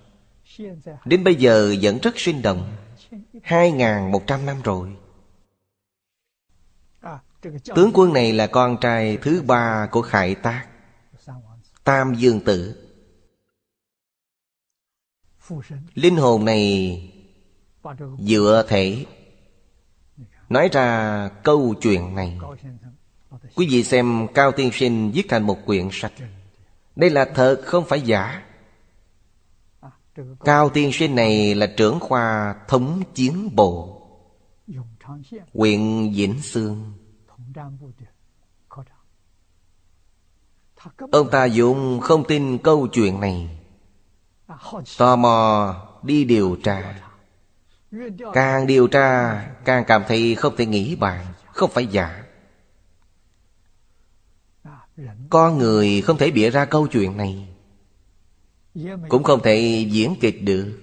Đến bây giờ vẫn rất sinh động. 2.100 năm rồi Tướng quân này là con trai thứ ba của Khải Tác, Tam Dương Tử. Linh hồn này dựa thể. Nói ra câu chuyện này, Quý vị xem Cao Tiên Sinh viết thành một quyển sách. Đây là thật không phải giả. Cao Tiên Sinh này là trưởng khoa thống chiến bộ, huyện Vĩnh Sương Ông ta dùng không tin câu chuyện này. Tò mò đi điều tra. Càng điều tra càng cảm thấy không thể nghĩ bạn Không phải giả. Con người không thể bịa ra câu chuyện này. Cũng không thể diễn kịch được.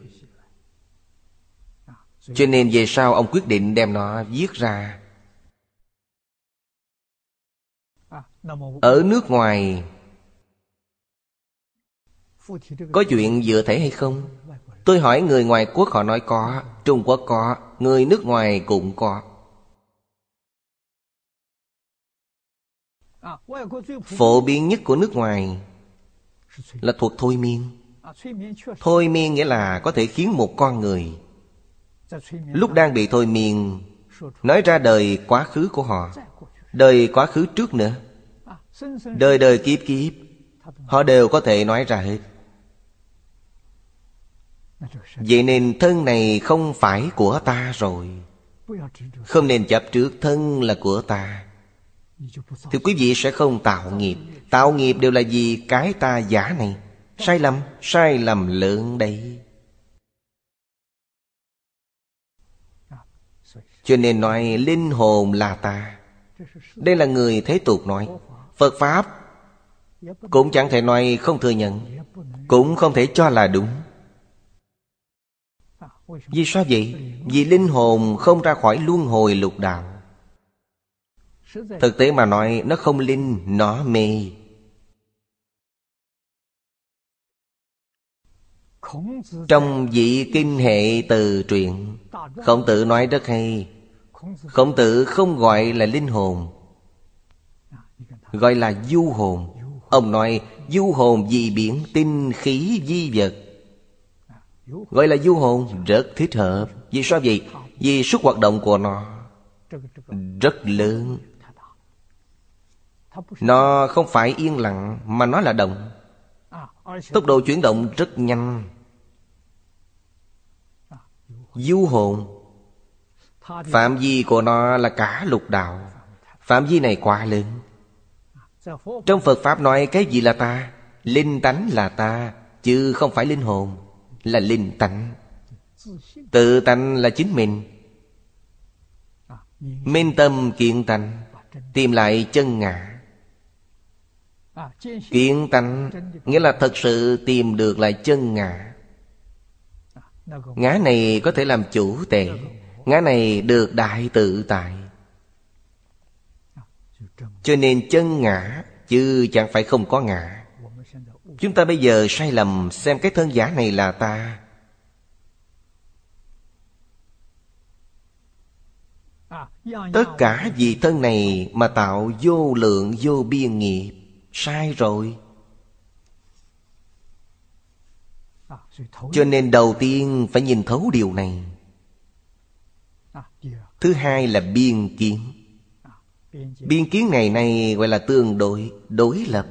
Cho nên về sau ông quyết định đem nó viết ra. ở nước ngoài, có chuyện dựa thể hay không? Tôi hỏi người ngoài quốc họ nói có, trung quốc có, người nước ngoài cũng có. Phổ biến nhất của nước ngoài là thuộc thôi miên. Thôi miên nghĩa là có thể khiến một con người lúc đang bị thôi miên nói ra đời quá khứ của họ, đời quá khứ trước nữa đời đời kiếp kiếp, họ đều có thể nói ra hết. Vậy nên thân này không phải của ta rồi. Không nên chấp trước thân là của ta. Thì quý vị, sẽ không tạo nghiệp. Tạo nghiệp đều là gì cái ta giả này. Sai lầm sai lầm lớn đây cho nên nói linh hồn là ta. Đây là người thế tục nói phật pháp cũng chẳng thể nói không thừa nhận cũng không thể cho là đúng. Vì sao vậy? Vì linh hồn không ra khỏi luân hồi lục đạo. Thực tế mà nói nó không linh, nó mê. Trong vị kinh hệ từ truyện Khổng tử nói rất hay. Khổng tử không gọi là linh hồn gọi là du hồn. Ông nói, du hồn vì biển, tinh khí, di vật. Gọi là du hồn, rất thích hợp. Vì sao vậy? Vì sức hoạt động của nó rất lớn. Nó không phải yên lặng, mà nó là động. Tốc độ chuyển động rất nhanh. Du hồn. Phạm vi của nó là cả lục đạo. Phạm vi này quá lớn trong phật pháp nói cái gì là ta? Linh tánh là ta, chứ không phải linh hồn, là linh tánh. Tự tánh là chính mình. Minh tâm kiện tánh, tìm lại chân ngã. Kiện tánh nghĩa là thật sự tìm được lại chân ngã. Ngã này có thể làm chủ tệ, ngã này được đại tự tại cho nên chân ngã, chứ chẳng phải không có ngã. Chúng ta bây giờ sai lầm xem cái thân giả này là ta. Tất cả vì thân này mà tạo vô lượng, vô biên nghiệp. Sai rồi. Cho nên đầu tiên phải nhìn thấu điều này. Thứ hai là biên kiến biên kiến ngày nay gọi là tương đối đối lập.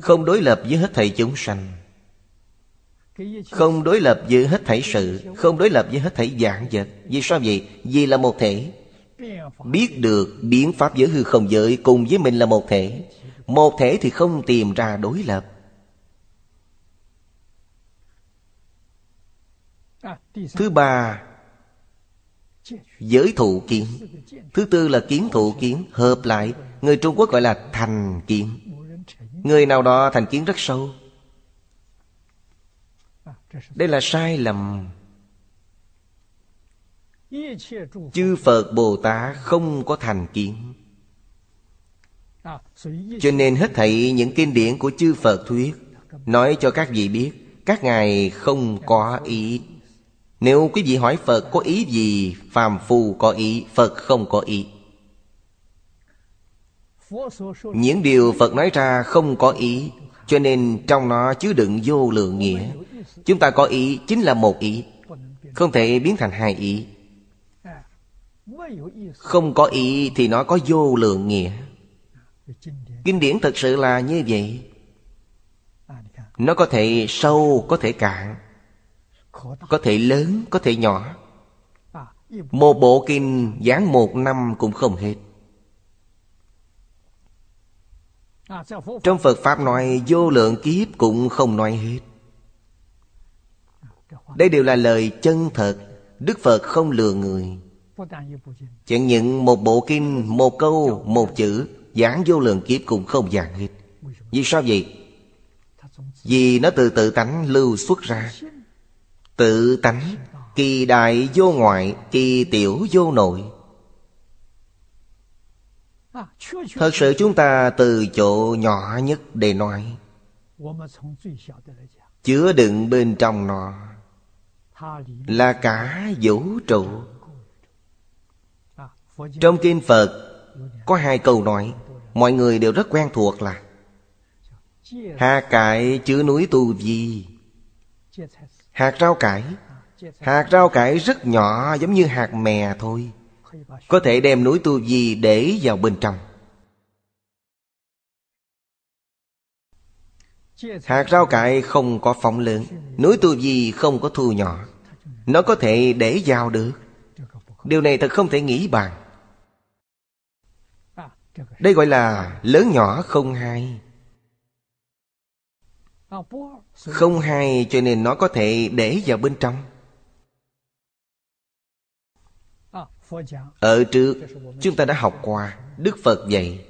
Không đối lập với hết thảy chúng sanh. Không đối lập với hết thảy sự không đối lập với hết thảy dạng vật. Vì sao vậy? Vì là một thể. Biết được biến pháp giữa hư không giới cùng với mình là một thể. Một thể thì không tìm ra đối lập. Thứ ba Giới thụ kiến. Thứ tư là kiến thụ kiến. Hợp lại, Người Trung Quốc gọi là thành kiến. Người nào đó thành kiến rất sâu. Đây là sai lầm. Chư Phật Bồ Tát không có thành kiến. Cho nên hết thảy những kinh điển của chư Phật thuyết Nói cho các vị biết, Các ngài không có ý. Nếu quý vị hỏi Phật có ý gì, phàm phu có ý, Phật không có ý. Những điều Phật nói ra không có ý, cho nên trong nó chứa đựng vô lượng nghĩa. Chúng ta có ý chính là một ý, không thể biến thành hai ý. Không có ý thì nó có vô lượng nghĩa. Kinh điển thật sự là như vậy. Nó có thể sâu, có thể cạn có thể lớn, có thể nhỏ. Một bộ kinh giảng một năm cũng không hết. Trong Phật Pháp nói vô lượng kiếp cũng không nói hết. Đây đều là lời chân thật. Đức Phật không lừa người. Chẳng những một bộ kinh, một câu, một chữ Giảng vô lượng kiếp cũng không giảng hết. Vì sao vậy? Vì nó từ tự tánh lưu xuất ra. Tự tánh, Kỳ đại vô ngoại, Kỳ tiểu vô nội. Thật sự chúng ta từ chỗ nhỏ nhất để nói, Chứa đựng bên trong nó Là cả vũ trụ. Trong kinh Phật, Có hai câu nói, Mọi người đều rất quen thuộc là Hà cải chứa núi tu vi Hạt rau cải. Hạt rau cải rất nhỏ, giống như hạt mè thôi. Có thể đem núi tu di để vào bên trong. Hạt rau cải không có phóng lớn, Núi tu di không có thu nhỏ. Nó có thể để vào được. Điều này thật không thể nghĩ bàn. Đây gọi là lớn nhỏ không hai. Không hay cho nên nó có thể để vào bên trong. Ở trước, chúng ta đã học qua, Đức Phật dạy,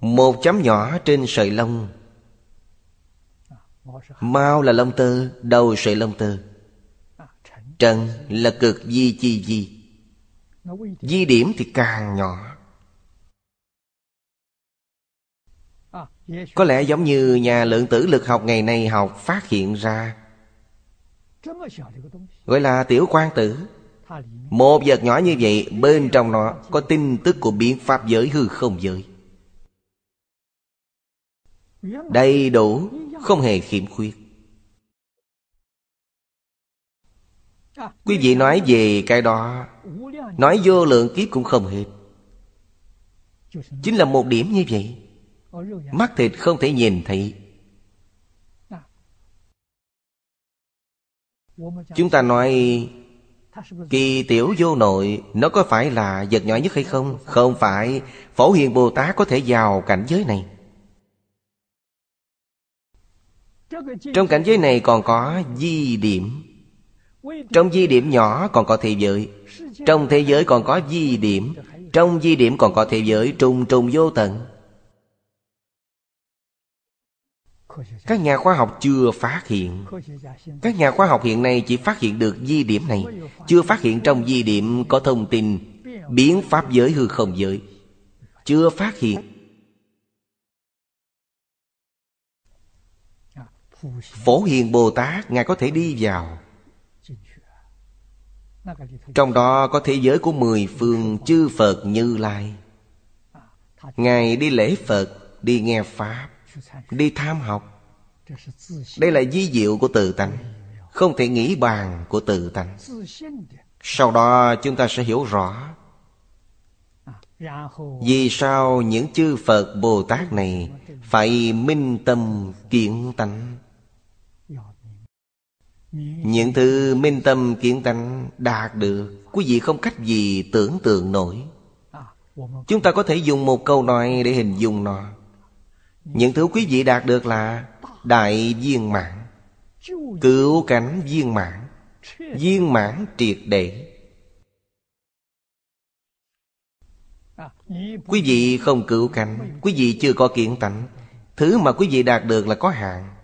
Một chấm nhỏ trên sợi lông. Mao là lông tơ, Đầu sợi lông tơ. Trần là cực di chi di. Di điểm thì càng nhỏ. có lẽ giống như nhà lượng tử lực học ngày nay học phát hiện ra. Gọi là tiểu quan tử. Một vật nhỏ như vậy bên trong nó có tin tức của biến pháp giới hư không giới. Đầy đủ không hề khiếm khuyết. Quý vị nói về cái đó nói vô lượng kiếp cũng không hết. Chính là một điểm như vậy mắt thịt không thể nhìn thấy. Chúng ta nói, kỳ tiểu vô nội, nó có phải là vật nhỏ nhất hay không? Không phải. Phổ hiền bồ tát có thể vào cảnh giới này. Trong cảnh giới này còn có di điểm. Trong di điểm nhỏ còn có thế giới. Trong thế giới còn có di điểm. Trong di điểm còn có thế giới trùng trùng vô tận. các nhà khoa học chưa phát hiện. Các nhà khoa học hiện nay chỉ phát hiện được di điểm này, chưa phát hiện trong di điểm có thông tin biến pháp giới hư không giới. Chưa phát hiện. Phổ hiền bồ tát, ngài có thể đi vào. Trong đó có thế giới của mười phương chư phật như lai. Ngài đi lễ phật, đi nghe pháp đi tham học. đây là di diệu của tự tánh. Không thể nghĩ bàn của tự tánh. sau đó chúng ta sẽ hiểu rõ à, vì sao những chư phật bồ tát này phải minh tâm kiến tánh. Những thứ minh tâm kiến tánh đạt được quý vị không cách gì tưởng tượng nổi. À, chúng ta có thể dùng một câu nói để hình dung nó. Những thứ quý vị đạt được là Đại viên mãn, Cứu cánh viên mãn viên mãn triệt để. Quý vị không cứu cảnh quý vị chưa có kiện tánh. Thứ mà quý vị đạt được là có hạn.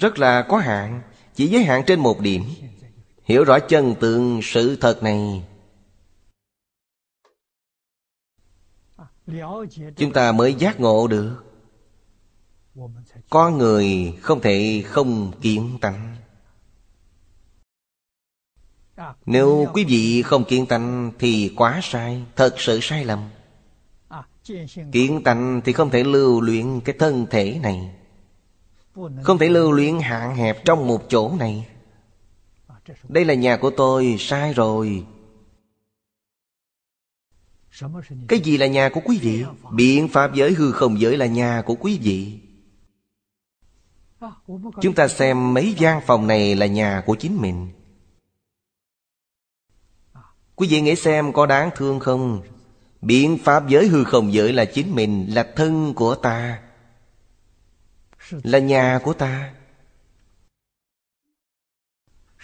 Rất là có hạn, chỉ giới hạn trên một điểm. Hiểu rõ chân tượng sự thật này. Chúng ta mới giác ngộ được có người không thể không kiến tánh. Nếu quý vị không kiến tánh thì quá sai, thật sự sai lầm. Kiến tánh thì không thể lưu luyện cái thân thể này, không thể lưu luyện hạn hẹp trong một chỗ này. Đây là nhà của tôi, sai rồi. Cái gì là nhà của quý vị? Biện pháp giới hư không giới là nhà của quý vị chúng ta xem mấy gian phòng này là nhà của chính mình. Quý vị nghĩ xem có đáng thương không? Biện pháp giới hư không giới là chính mình, là thân của ta, là nhà của ta,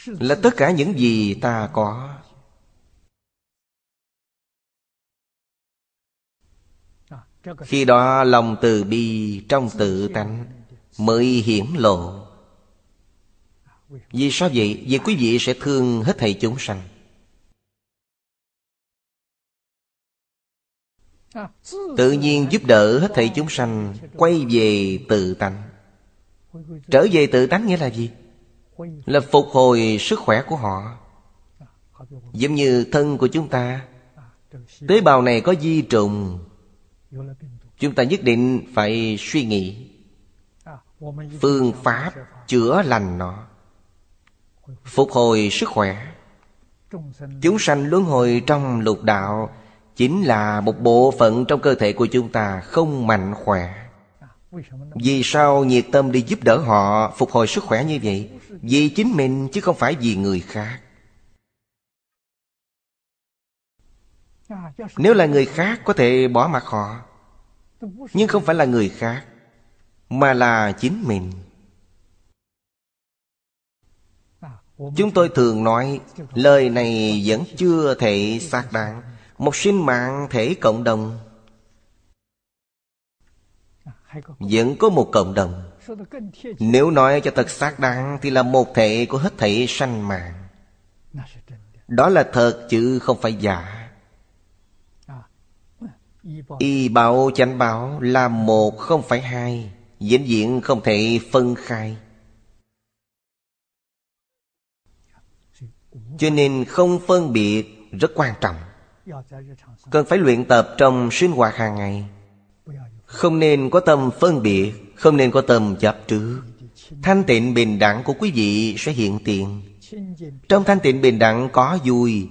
là tất cả những gì ta có. Khi đó lòng từ bi trong tự tánh mới hiển lộ. Vì sao vậy? Vì quý vị sẽ thương hết thầy chúng sanh. Tự nhiên giúp đỡ hết thầy chúng sanh, quay về tự tánh. Trở về tự tánh nghĩa là gì? Là phục hồi sức khỏe của họ. Giống như thân của chúng ta, tế bào này có di trùng. Chúng ta nhất định phải suy nghĩ phương pháp chữa lành nó. Phục hồi sức khỏe. Chúng sanh luân hồi trong lục đạo chính là một bộ phận trong cơ thể của chúng ta không mạnh khỏe. Vì sao nhiệt tâm đi giúp đỡ họ phục hồi sức khỏe như vậy? Vì chính mình chứ không phải vì người khác. Nếu là người khác có thể bỏ mặc họ, nhưng không phải là người khác mà là chính mình. Chúng tôi thường nói, lời này vẫn chưa thể xác đáng. Một sinh mạng thể cộng đồng vẫn có một cộng đồng. Nếu nói cho thật xác đáng thì là một thể của hết thể sanh mạng. Đó là thật chứ không phải giả. Y bảo chánh bảo là một không phải hai vĩnh viễn không thể phân khai. Cho nên không phân biệt rất quan trọng. Cần phải luyện tập trong sinh hoạt hàng ngày. Không nên có tâm phân biệt, không nên có tâm chấp trước thanh tịnh bình đẳng của quý vị sẽ hiện tiền. Trong thanh tịnh bình đẳng có vui.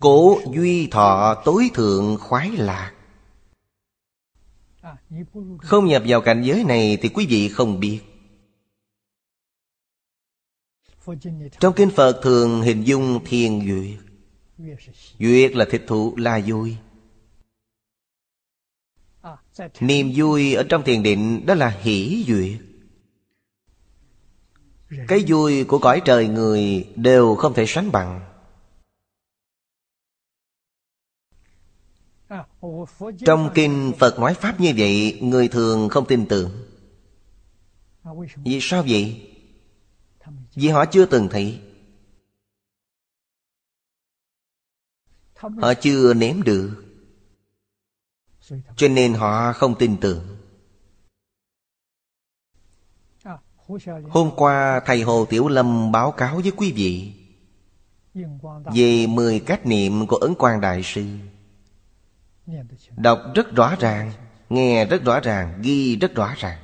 Cố duy thọ tối thượng khoái lạc không nhập vào cảnh giới này thì quý vị không biết. Trong kinh phật thường hình dung thiền duyệt. Duyệt là thịt thụ là vui niềm vui ở trong thiền định đó là hỷ duyệt. Cái vui của cõi trời người đều không thể sánh bằng. Trong kinh phật nói pháp như vậy, người thường không tin tưởng. Vì sao vậy? Vì họ chưa từng thấy. Họ chưa nếm được. Cho nên họ không tin tưởng. Hôm qua, thầy hồ tiểu lâm báo cáo với quý vị về mười cách niệm của ấn quang đại sư đọc rất rõ ràng, nghe rất rõ ràng, ghi rất rõ ràng.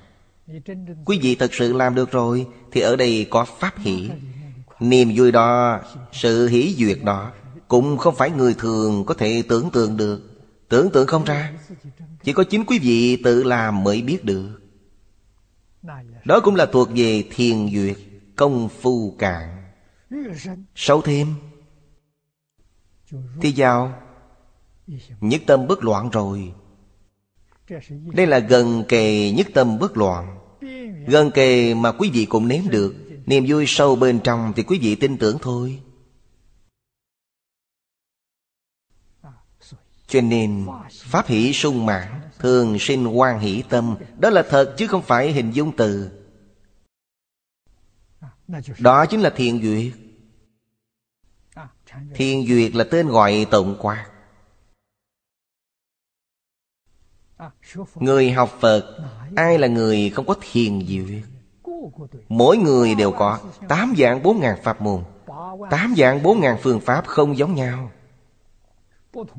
Quý vị thật sự làm được rồi, thì ở đây có pháp hỷ. Niềm vui đó, sự hỷ duyệt đó, cũng không phải người thường có thể tưởng tượng được. Tưởng tượng không ra, chỉ có chính quý vị tự làm mới biết được. Đó cũng là thuộc về thiền duyệt, công phu cạn. Sâu thêm thì vào nhất tâm bất loạn rồi. Đây là gần kề nhất tâm bất loạn. Gần kề mà quý vị cũng nếm được. Niềm vui sâu bên trong thì quý vị tin tưởng thôi. Cho nên, Pháp hỷ sung mãn, Thường sinh quan hỷ tâm. Đó là thật chứ không phải hình dung từ. Đó chính là thiền duyệt. Thiền duyệt là tên gọi tổng quát. Người học Phật, Ai là người không có thiền diệu? Mỗi người đều có Tám dạng bốn ngàn pháp môn. Tám dạng bốn ngàn phương pháp không giống nhau.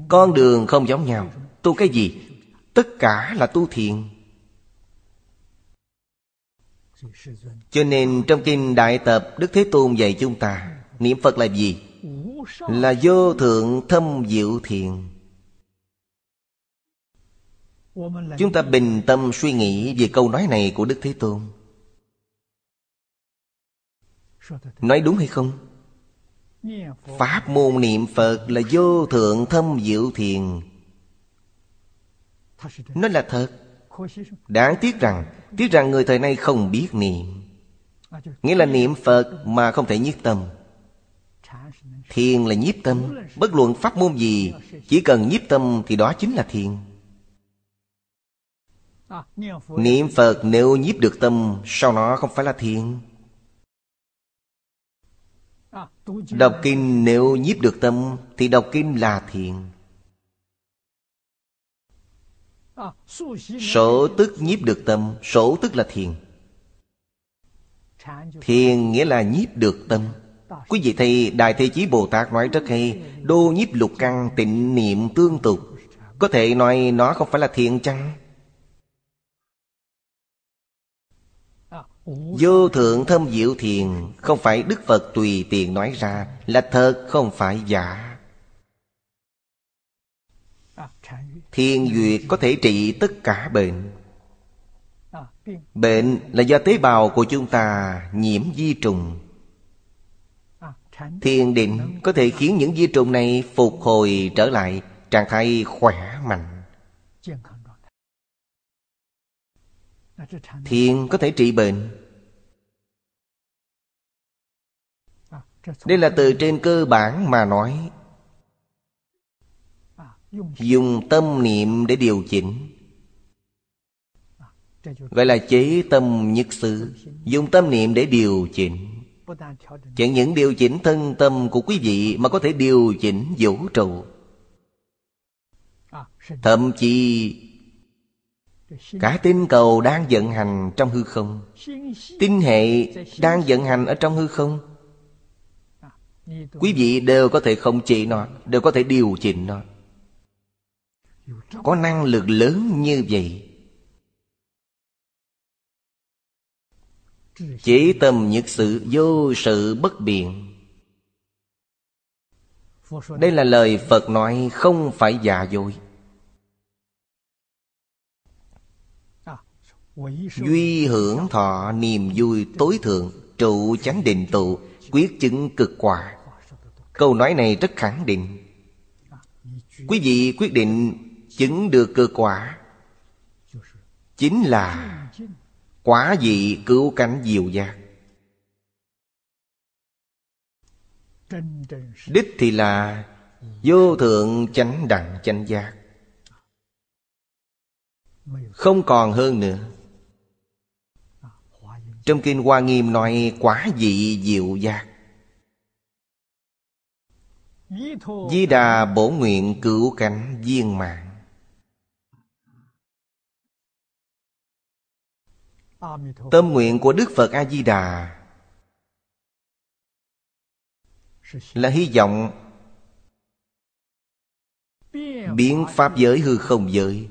Con đường không giống nhau. Tu cái gì? Tất cả là tu thiền. Cho nên trong kinh Đại Tập, Đức Thế Tôn dạy chúng ta, Niệm Phật là gì? Là vô thượng thâm diệu thiền. Chúng ta bình tâm suy nghĩ về câu nói này của Đức Thế Tôn. Nói đúng hay không? Pháp môn niệm Phật là vô thượng thâm diệu thiền. Nó là thật. Đáng tiếc rằng Tiếc rằng người thời nay không biết niệm. Nghĩa là niệm Phật mà không thể nhiếp tâm. Thiền là nhiếp tâm. Bất luận pháp môn gì Chỉ cần nhiếp tâm thì đó chính là thiền Niệm Phật nếu nhiếp được tâm, Sau nó không phải là thiền Đọc kinh nếu nhiếp được tâm, Thì đọc kinh là thiền Sổ tức nhiếp được tâm Sổ tức là thiền Thiền nghĩa là nhiếp được tâm. Quý vị thấy Đại Thế Chí Bồ Tát nói rất hay, Đô nhiếp lục căn, tịnh niệm tương tục. Có thể nói nó không phải là thiền chăng? Vô thượng thâm diệu thiền Không phải Đức Phật tùy tiện nói ra Là thật không phải giả. Thiên duyệt có thể trị tất cả bệnh. Bệnh là do tế bào của chúng ta nhiễm vi trùng. Thiền định có thể khiến những vi trùng này phục hồi trở lại Trạng thái khỏe mạnh Thiền có thể trị bệnh. Đây là từ trên cơ bản mà nói. Dùng tâm niệm để điều chỉnh. Gọi là chế tâm nhất sự Dùng tâm niệm để điều chỉnh. Chẳng những điều chỉnh thân tâm của quý vị Mà có thể điều chỉnh vũ trụ. Thậm chí Cả tinh cầu đang vận hành trong hư không. Tinh hệ đang vận hành ở trong hư không. Quý vị đều có thể không chế nó, Đều có thể điều chỉnh nó. Có năng lực lớn như vậy. Chỉ tâm nhật sự vô sự bất biện. Đây là lời Phật nói không phải giả dối. Duy hưởng thọ niềm vui tối thượng, Trụ chánh định tụ, Quyết chứng cực quả. Câu nói này rất khẳng định. Quý vị quyết định chứng được cực quả Chính là Quả vị cứu cánh diệu giác Đích thì là Vô thượng chánh đẳng chánh giác. Không còn hơn nữa. Trong Kinh Hoa Nghiêm nói quả vị diệu giác Di Đà bổ nguyện cứu cánh viên mạng. Tâm nguyện của Đức Phật A-di-đà Là hy vọng Biến Pháp giới hư không giới.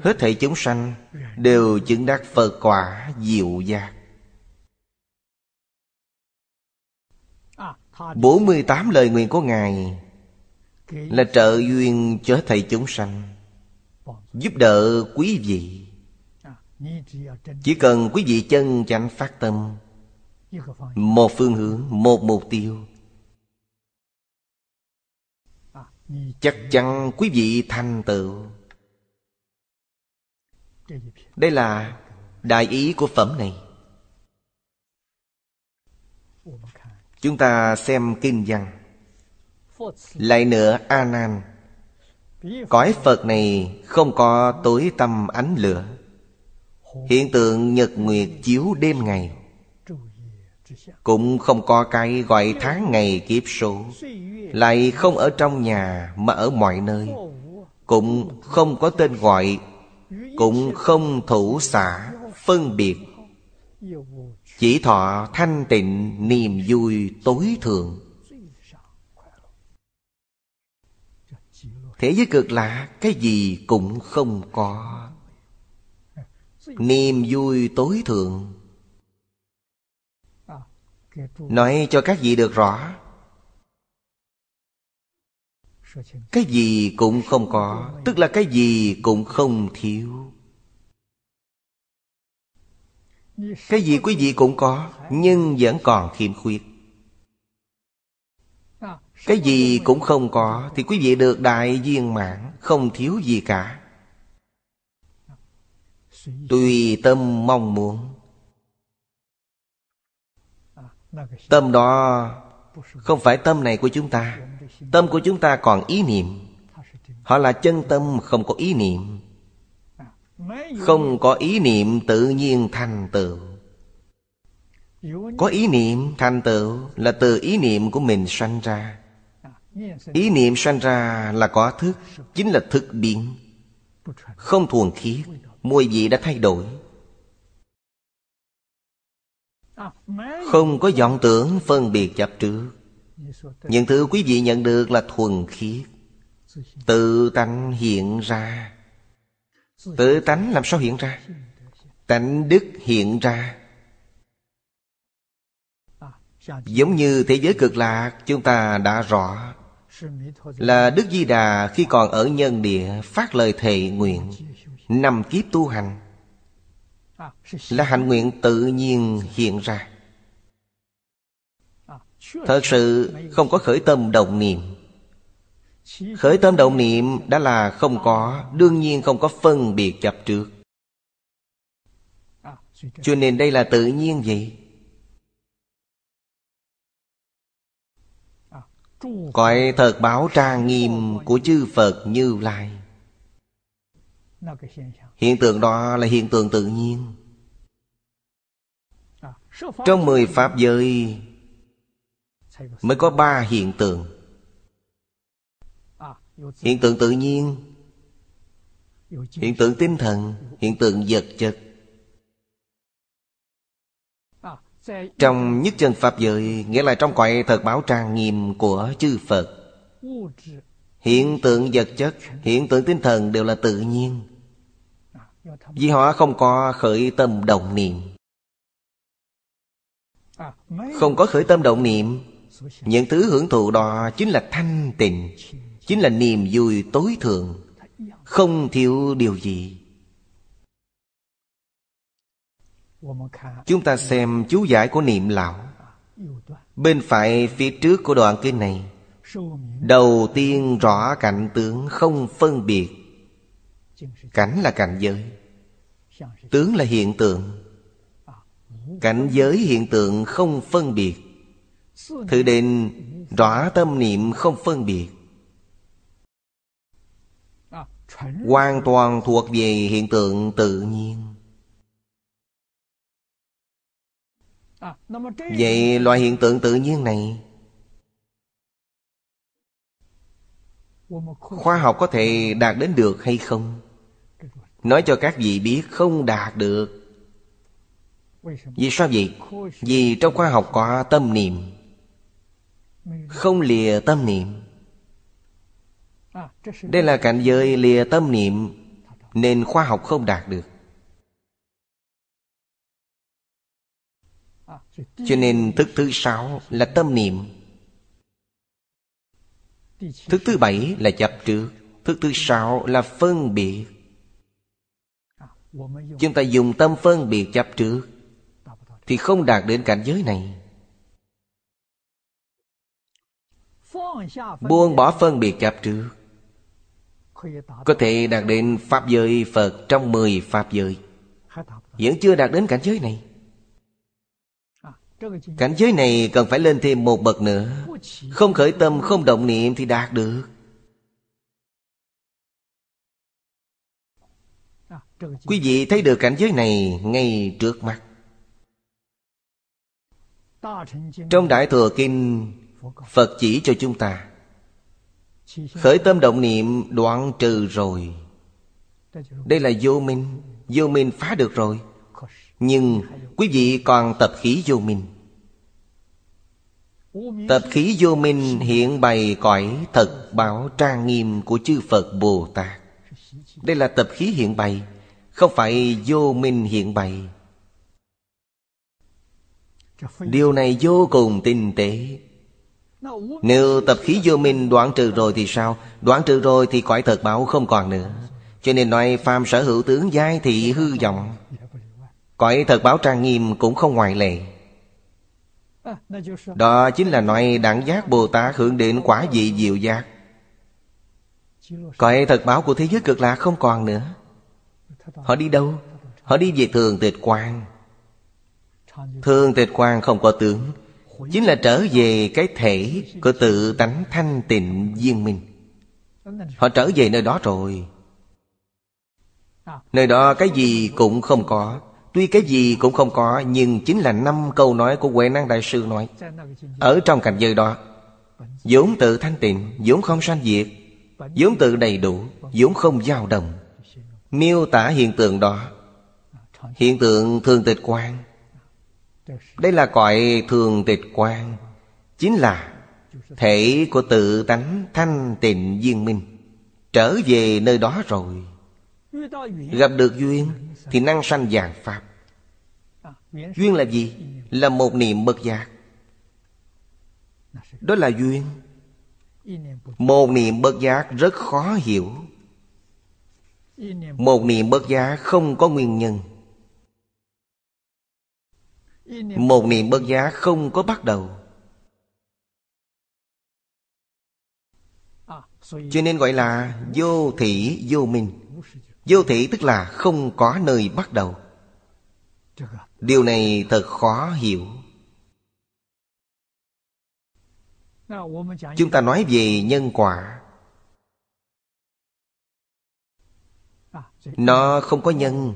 Hết thảy chúng sanh Đều chứng đắc Phật quả diệu giác. 48 lời nguyện của Ngài Là trợ duyên cho thầy chúng sanh Giúp đỡ quý vị. Chỉ cần quý vị chân chánh phát tâm Một phương hướng, một mục tiêu Chắc chắn quý vị thành tựu đây là đại ý của phẩm này. Chúng ta xem kinh văn. Lại nữa a nan cõi phật này không có tối tâm ánh lửa. Hiện tượng nhật nguyệt chiếu đêm ngày. Cũng không có cái gọi tháng ngày kiếp số. Lại không ở trong nhà mà ở mọi nơi. Cũng không có tên gọi cũng không thủ xả phân biệt. Chỉ thọ thanh tịnh, niềm vui tối thượng. Thế giới cực lạ, cái gì cũng không có. Niềm vui tối thượng. Nói cho các vị được rõ cái gì cũng không có, tức là cái gì cũng không thiếu. Cái gì quý vị cũng có, nhưng vẫn còn khiêm khuyết. Cái gì cũng không có, thì quý vị được đại viên mãn, không thiếu gì cả. Tùy tâm mong muốn. Tâm đó không phải tâm này của chúng ta. Tâm của chúng ta còn ý niệm. Họ là chân tâm, không có ý niệm. Không có ý niệm, tự nhiên thành tựu. Có ý niệm, thành tựu là từ ý niệm của mình sanh ra. Ý niệm sanh ra là có thức, Chính là thực biến. Không thuần khiết, Mùi vị đã thay đổi. Không có vọng tưởng phân biệt chấp trước. Những thứ quý vị nhận được là thuần khiết. Tự tánh hiện ra. Tự tánh làm sao hiện ra? Tánh đức hiện ra. Giống như thế giới cực lạc, chúng ta đã rõ Là Đức Di Đà khi còn ở nhân địa phát lời thệ nguyện, Năm kiếp tu hành là hạnh nguyện tự nhiên hiện ra. Thật sự không có khởi tâm động niệm. Khởi tâm động niệm đã là không có, đương nhiên không có phân biệt chấp trước. Cho nên đây là tự nhiên vậy. Cõi thật báo trang nghiêm của chư Phật Như Lai. Hiện tượng đó là hiện tượng tự nhiên. Trong mười Pháp giới Mới có ba hiện tượng. Hiện tượng tự nhiên, Hiện tượng tinh thần, Hiện tượng vật chất. Trong nhất chân Pháp giới, Nghĩa là trong quậy thật báo trang nghiêm của chư Phật, Hiện tượng vật chất, Hiện tượng tinh thần đều là tự nhiên. Vì họ không có khởi tâm động niệm. Không có khởi tâm động niệm, Những thứ hưởng thụ đó chính là thanh tịnh, Chính là niềm vui tối thượng, Không thiếu điều gì. Chúng ta xem chú giải của niệm lão. Bên phải phía trước của đoạn kinh này, Đầu tiên rõ cảnh tướng không phân biệt. Cảnh là cảnh giới tướng là hiện tượng. Cảnh giới hiện tượng không phân biệt. Thử đền rõ tâm niệm không phân biệt. Hoàn toàn thuộc về hiện tượng tự nhiên. Vậy loại hiện tượng tự nhiên này, khoa học có thể đạt đến được hay không? Nói cho các vị biết không đạt được. Vì sao vậy? Vì trong khoa học có tâm niệm, Không lìa tâm niệm. Đây là cảnh giới lìa tâm niệm, Nên khoa học không đạt được. Cho nên thức thứ sáu là tâm niệm. Thức thứ bảy là chấp trước, Thức thứ sáu là phân biệt. Chúng ta dùng tâm phân biệt chấp trước Thì không đạt đến cảnh giới này. Buông bỏ phân biệt chấp trước Có thể đạt đến Pháp giới Phật trong 10 Pháp giới. Vẫn chưa đạt đến cảnh giới này. Cảnh giới này cần phải lên thêm một bậc nữa. Không khởi tâm, không động niệm thì đạt được. Quý vị thấy được cảnh giới này ngay trước mắt. Trong Đại Thừa Kinh Phật chỉ cho chúng ta. Khởi tâm động niệm đoạn trừ rồi. Đây là vô minh. Vô minh phá được rồi. Nhưng quý vị còn tập khí vô minh. Tập khí vô minh hiện bày cõi thật bảo trang nghiêm của chư Phật Bồ Tát. Đây là tập khí hiện bày không phải vô minh hiện bày. Điều này vô cùng tinh tế. Nếu tập khí vô minh đoạn trừ rồi thì sao? Đoạn trừ rồi thì cõi thật bảo không còn nữa. Cho nên nói phàm sở hữu tướng giai thị hư vọng. Cõi thật báo trang nghiêm cũng không ngoại lệ. Đó chính là nói đẳng giác Bồ Tát hưởng đến quả vị diệu giác. Cõi thật báo của thế giới cực lạc không còn nữa. Họ đi đâu? Họ đi về thường tịch quan Thường tịch quan không có tướng. Chính là trở về cái thể của tự tánh thanh tịnh viên minh Họ trở về nơi đó rồi. Nơi đó cái gì cũng không có. Tuy cái gì cũng không có, Nhưng chính là năm câu nói của Huệ Năng Đại Sư nói. Ở trong cảnh giới đó, vốn tự thanh tịnh, vốn không sanh diệt, vốn tự đầy đủ, vốn không dao động. Miêu tả hiện tượng đó. Hiện tượng thường tịch quan Đây là cõi thường tịch quan Chính là Thể của tự tánh thanh tịnh viên minh. Trở về nơi đó rồi, Gặp được duyên Thì năng sanh dạng Pháp. Duyên là gì? Là một niệm bất giác. Đó là duyên. Một niệm bất giác rất khó hiểu. Một niệm bất giác không có nguyên nhân. Một niệm bất giác không có bắt đầu. Cho nên gọi là vô thị vô minh. Vô thị tức là không có nơi bắt đầu. Điều này thật khó hiểu. Chúng ta nói về nhân quả. Nó không có nhân,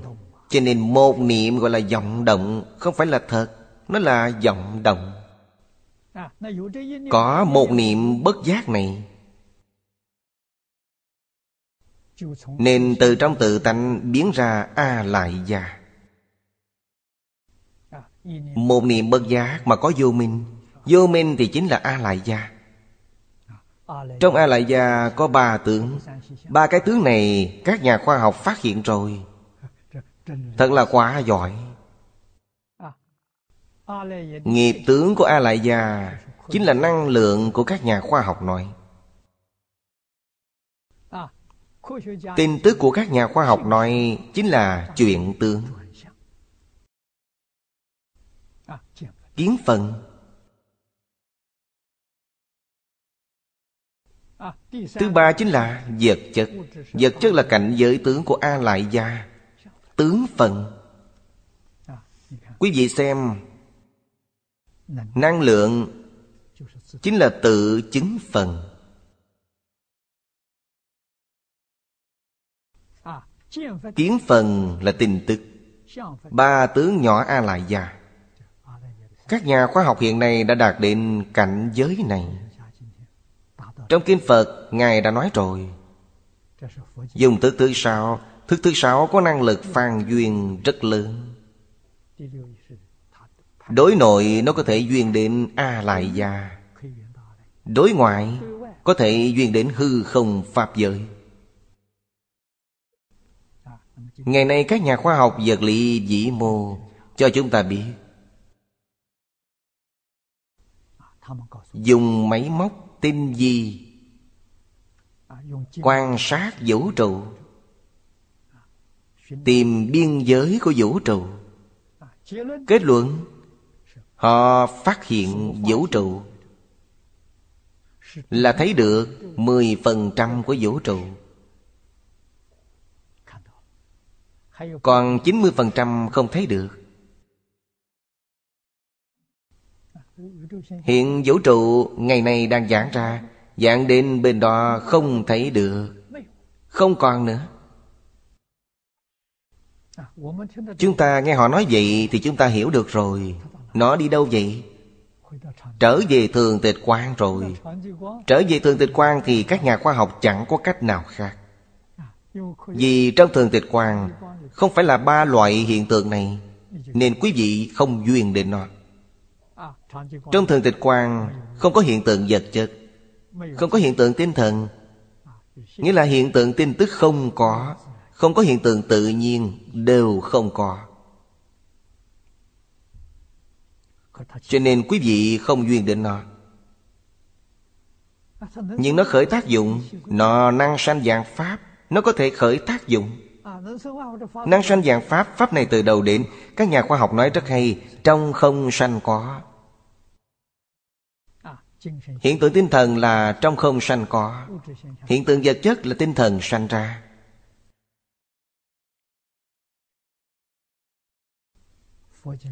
Cho nên một niệm gọi là vọng động, Không phải là thật, Nó là vọng động. Có một niệm bất giác này. Nên từ trong tự tánh biến ra A lại gia Một niệm bất giác mà có vô minh. Vô minh thì chính là A lại gia trong A lại gia có ba tướng. Ba cái tướng này các nhà khoa học phát hiện rồi. Thật là quá giỏi. Nghiệp tướng của A lại gia Chính là năng lượng của các nhà khoa học nói. Tin tức của các nhà khoa học nói Chính là chuyện tướng. Kiến phần Thứ ba chính là vật chất. Vật chất là cảnh giới tướng của A Lại Gia Tướng phần. Quý vị xem, Năng lượng Chính là tự chứng phần. Kiến phần là tình tức. Ba tướng nhỏ A Lại Gia Các nhà khoa học hiện nay đã đạt đến cảnh giới này. Trong Kinh Phật, Ngài đã nói rồi. Dùng thức thứ sáu Thức thứ sáu có năng lực phan duyên rất lớn. Đối nội, nó có thể duyên đến A Lại Gia Đối ngoại, Có thể duyên đến hư không Pháp giới. Ngày nay, các nhà khoa học vật lý vĩ mô Cho chúng ta biết. Dùng máy móc tinh vi Quan sát vũ trụ. Tìm biên giới của vũ trụ. Kết luận, Họ phát hiện vũ trụ. Là thấy được 10% của vũ trụ. Còn 90% không thấy được. Hiện vũ trụ ngày nay đang giãn ra Dạng đến bên đó không thấy được, Không còn nữa. Chúng ta nghe họ nói vậy Thì chúng ta hiểu được rồi. Nó đi đâu vậy? Trở về thường tịch quan rồi. Trở về thường tịch quan Thì các nhà khoa học chẳng có cách nào khác. Vì trong thường tịch quan Không phải là ba loại hiện tượng này, Nên quý vị không duyên đến nó. Trong thường tịch quang, Không có hiện tượng vật chất, Không có hiện tượng tinh thần. Nghĩa là hiện tượng tin tức không có Không có hiện tượng tự nhiên, Đều không có. Cho nên quý vị không duyên đến nó. Nhưng nó khởi tác dụng, Nó năng sanh dạng pháp, Nó có thể khởi tác dụng. Năng sanh dạng pháp Pháp này từ đầu đến, Các nhà khoa học nói rất hay, Trong không sanh có hiện tượng tinh thần là trong không sanh có. Hiện tượng vật chất là tinh thần sanh ra.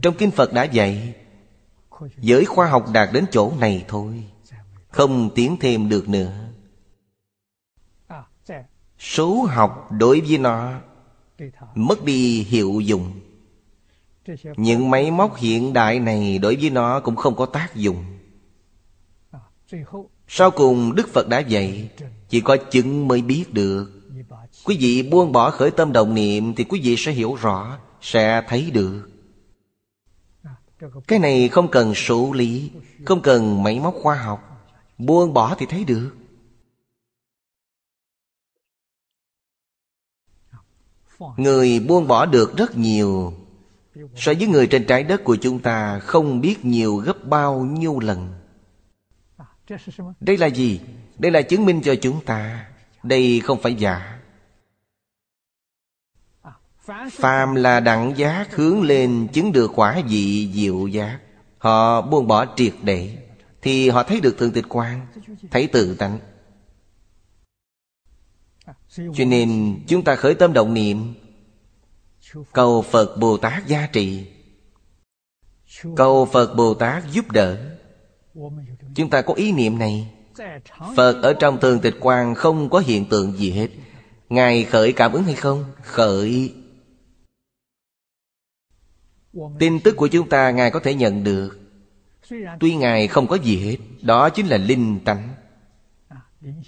Trong kinh phật đã dạy, giới khoa học đạt đến chỗ này thôi, không tiến thêm được nữa. Số học đối với nó mất đi hiệu dụng. Những máy móc hiện đại này đối với nó cũng không có tác dụng. Sau cùng Đức Phật đã dạy, Chỉ có chứng mới biết được. Quý vị buông bỏ khởi tâm đồng niệm Thì quý vị sẽ hiểu rõ, Sẽ thấy được. Cái này không cần số lý, Không cần máy móc khoa học. Buông bỏ thì thấy được. Người buông bỏ được rất nhiều. So với người trên trái đất của chúng ta, Không biết nhiều gấp bao nhiêu lần đây là gì? Đây là chứng minh cho chúng ta. Đây không phải giả. Phàm là đẳng giác hướng lên chứng được quả vị diệu giác. Họ buông bỏ triệt để, thì họ thấy được thượng tịch quan thấy tự tánh. Cho nên chúng ta khởi tâm động niệm. Cầu phật bồ tát gia trị cầu phật bồ tát giúp đỡ. Chúng ta có ý niệm này. Phật ở trong tường tịch quang không có hiện tượng gì hết. Ngài khởi cảm ứng hay không? Khởi. Tin tức của chúng ta Ngài có thể nhận được. Tuy Ngài không có gì hết, Đó chính là linh tánh.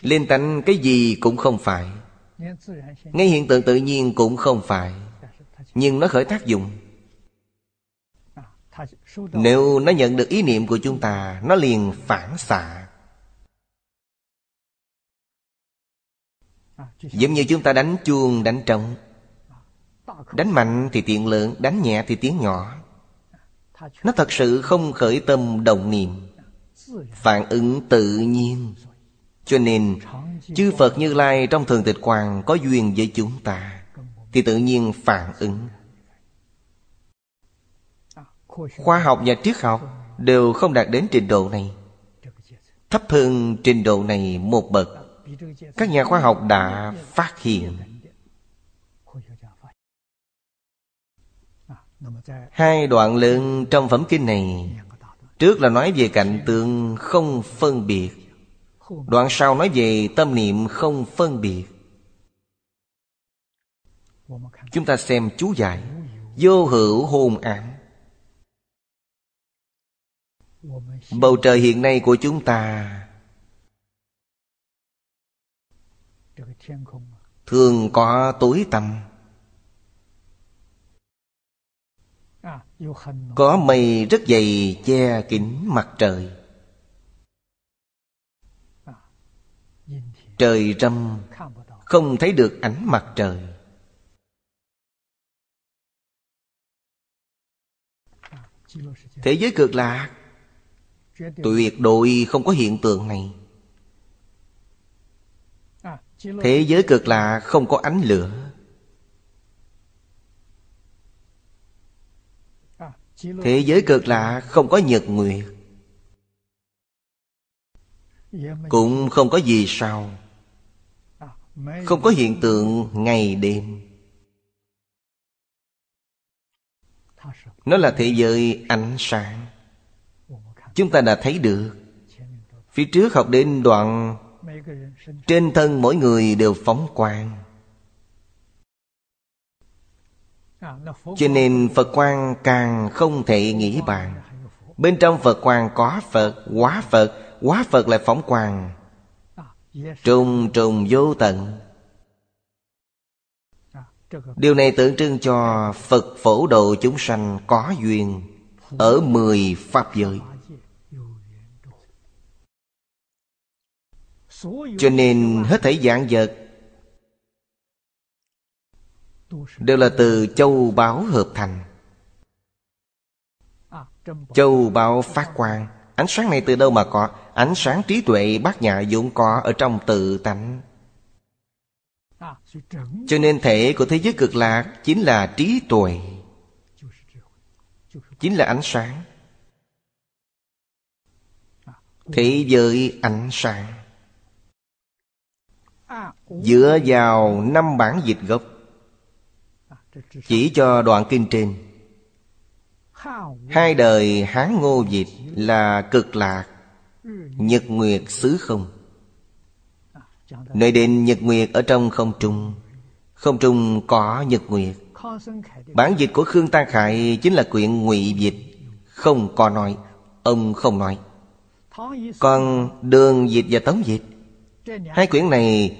Linh tánh cái gì cũng không phải. Ngay hiện tượng tự nhiên cũng không phải, Nhưng nó khởi tác dụng nếu nó nhận được ý niệm của chúng ta nó liền phản xạ. Giống như chúng ta đánh chuông đánh trống. Đánh mạnh thì tiện lượng đánh nhẹ thì tiếng nhỏ. Nó thật sự không khởi tâm đồng niệm. Phản ứng tự nhiên. Cho nên chư phật như lai trong thường tịch quang có duyên với chúng ta thì tự nhiên phản ứng khoa học và triết học đều không đạt đến trình độ này. Thấp hơn trình độ này một bậc, các nhà khoa học đã phát hiện. Hai đoạn lượng trong phẩm kinh này, trước là nói về cảnh tượng không phân biệt, đoạn sau nói về tâm niệm không phân biệt. Chúng ta xem chú giải, vô hữu hồn ảnh bầu trời hiện nay của chúng ta. Thường có tối tăm. Có mây rất dày che kín mặt trời. Trời râm, không thấy được ánh mặt trời. Thế giới cực lạc tuyệt đối không có hiện tượng này. Thế giới cực lạ không có ánh lửa. Thế giới cực lạ không có nhật nguyệt. Cũng không có gì sao. Không có hiện tượng ngày đêm. Nó là thế giới ánh sáng chúng ta đã thấy được. Phía trước học đến đoạn trên thân mỗi người đều phóng quang. Cho nên phật quang càng không thể nghĩ bàn. Bên trong phật quang có phật, quá phật quá phật lại phóng quang. Trùng trùng, vô tận. Điều này tượng trưng cho phật phổ độ chúng sanh có duyên ở mười pháp giới. cho nên hết thảy dạng vật đều là từ châu báo hợp thành. Châu báo phát quang. Ánh sáng này từ đâu mà có? Ánh sáng trí tuệ bát nhã dũng có ở trong tự tánh. Cho nên thể của thế giới cực lạc chính là trí tuệ, chính là ánh sáng. Thế giới ánh sáng dựa vào năm bản dịch gốc, chỉ cho đoạn kinh trên. Hai đời hán ngô dịch là cực lạc, nhật nguyệt xứ không. Nơi đến nhật nguyệt ở trong không trung không trung có nhật nguyệt. Bản dịch của khương tăng khải chính là quyện ngụy dịch, không có nói, ông không nói. Còn đường dịch và tống dịch Hai quyển này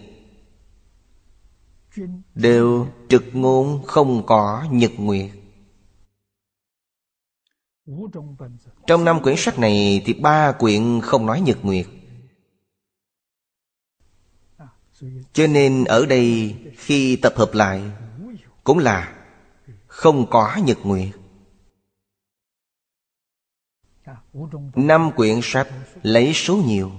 đều trực ngôn không có nhật nguyệt. Trong năm quyển sách này thì ba quyển không nói nhật nguyệt. Cho nên ở đây khi tập hợp lại cũng là không có nhật nguyệt. Năm quyển sách lấy số nhiều.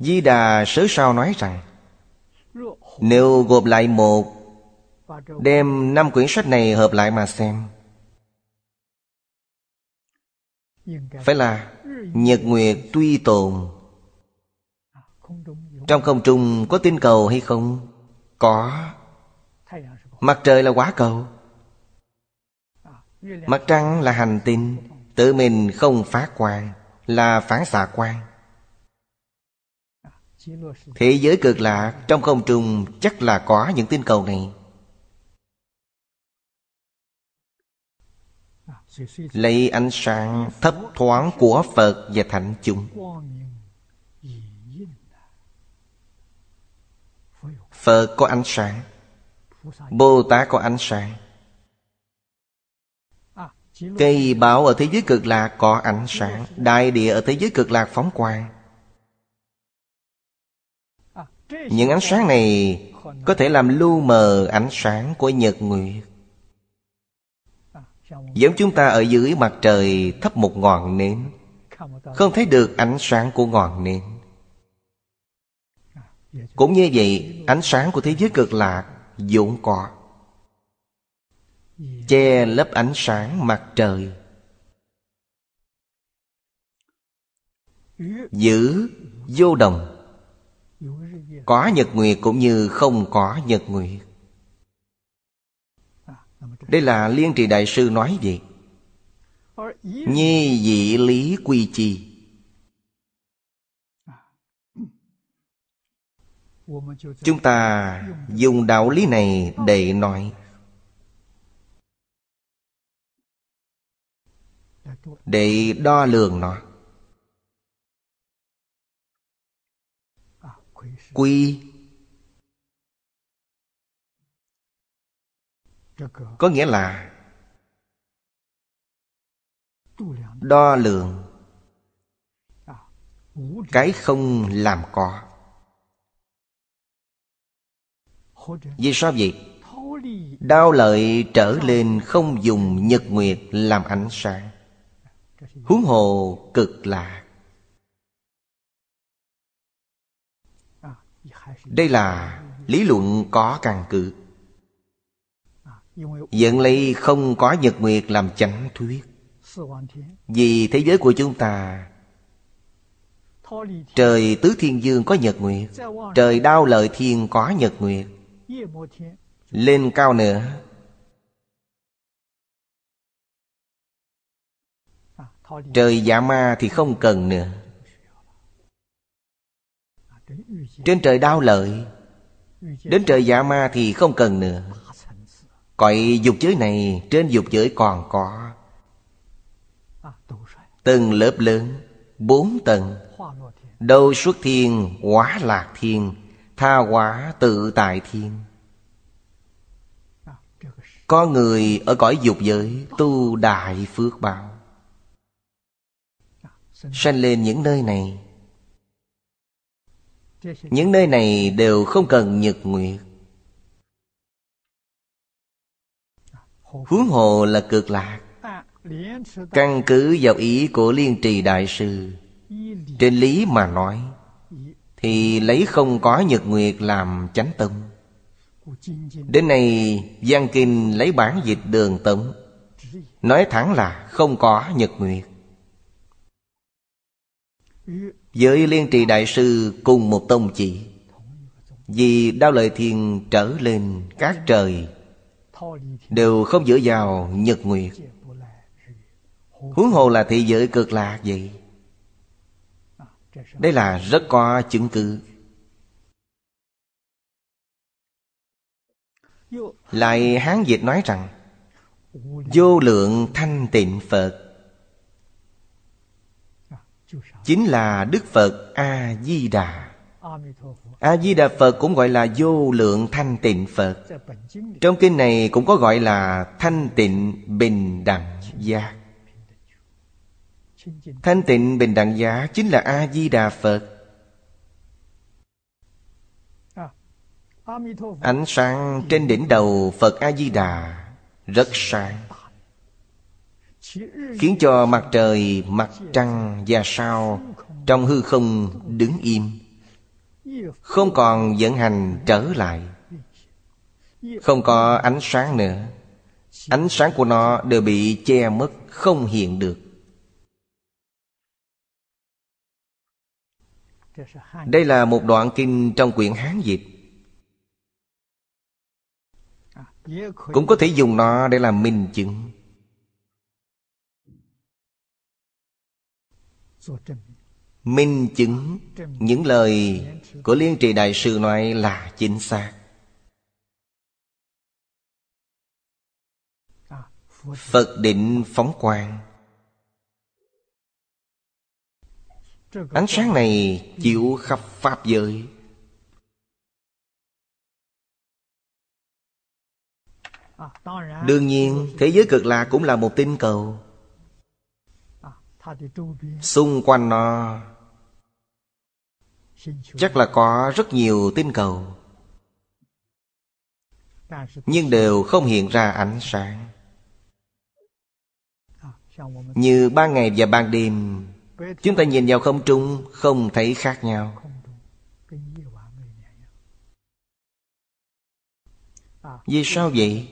Di Đà sớ sao nói rằng, Nếu gộp lại một, Đem năm quyển sách này hợp lại mà xem. Phải là Nhật Nguyệt tuy tồn. Trong không trung có tinh cầu hay không? Có. Mặt trời là quá cầu. Mặt trăng là hành tinh. Tự mình không phát quang, Là phản xạ quang. Thế giới cực lạc, trong không trung chắc là có những tinh cầu này. Lấy ánh sáng thấp thoáng của Phật và Thánh chúng. Phật có ánh sáng. Bồ Tát có ánh sáng. Cây bảo ở thế giới cực lạc có ánh sáng. Đại địa ở thế giới cực lạc phóng quang những ánh sáng này có thể làm lu mờ ánh sáng của nhật nguyệt. Giống chúng ta ở dưới mặt trời thấp một ngọn nến, không thấy được ánh sáng của ngọn nến. Cũng như vậy, ánh sáng của thế giới cực lạc dụng cọ che lấp ánh sáng mặt trời. Giữ vô đồng có nhật nguyệt cũng như không có nhật nguyệt. Đây là liên trì đại sư nói gì? nhi dị lý quy chi. Chúng ta dùng đạo lý này để nói. Để đo lường nó. quy. Có nghĩa là đo lường cái không làm có. Vì sao vậy? Đau lợi trở lên không dùng nhật nguyệt làm ánh sáng. Huống hồ cực lạc. đây là lý luận có căn cứ. Dẫn lấy không có nhật nguyệt làm chánh thuyết. Vì thế giới của chúng ta, Trời tứ thiên dương có nhật nguyệt, Trời đao lợi thiên có nhật nguyệt. Lên cao nữa. Trời dạ ma thì không cần nữa. Trên trời đau lợi, Đến trời dạ ma thì không cần nữa. Cõi dục giới này Trên dục giới còn có Từng lớp lớn, Bốn tầng. Đâu xuất thiên, Hóa lạc thiên, Tha hóa tự tại thiên. Có người ở cõi dục giới Tu đại phước bảo Sanh lên những nơi này những nơi này đều không cần nhật nguyệt. Huống hồ là cực lạc. Căn cứ vào ý của liên trì đại sư, trên lý mà nói, thì lấy không có nhật nguyệt làm chánh tâm. Đến nay, giang kinh lấy bản dịch đường tống, nói thẳng là không có nhật nguyệt. Với liên trì đại sư cùng một tông chỉ, Vì đao lợi thiền trở lên các trời, Đều không dựa vào nhật nguyệt. Huống hồ là thị giới cực lạc vậy. Đây là rất có chứng cứ. Lại Hán Dịch nói rằng, Vô lượng thanh tịnh Phật chính là đức phật a di đà. A di đà phật cũng gọi là vô lượng thanh tịnh phật. Trong kinh này cũng có gọi là thanh tịnh bình đẳng giác thanh tịnh bình đẳng giác chính là a di đà phật. Ánh sáng trên đỉnh đầu phật a di đà rất sáng khiến cho mặt trời, mặt trăng và sao trong hư không đứng im, không còn vận hành trở lại, không có ánh sáng nữa. Ánh sáng của nó đều bị che mất, không hiện được. Đây là một đoạn kinh trong quyển hán dịch cũng có thể dùng nó để làm minh chứng. minh chứng những lời của liên trì đại sư nói là chính xác. Phật định phóng quang. Ánh sáng này chịu khắp pháp giới. Đương nhiên, thế giới cực lạc cũng là một tinh cầu xung quanh nó chắc là có rất nhiều tinh cầu nhưng đều không hiện ra ánh sáng. Như ban ngày và ban đêm chúng ta nhìn vào không trung không thấy khác nhau. Vì sao vậy?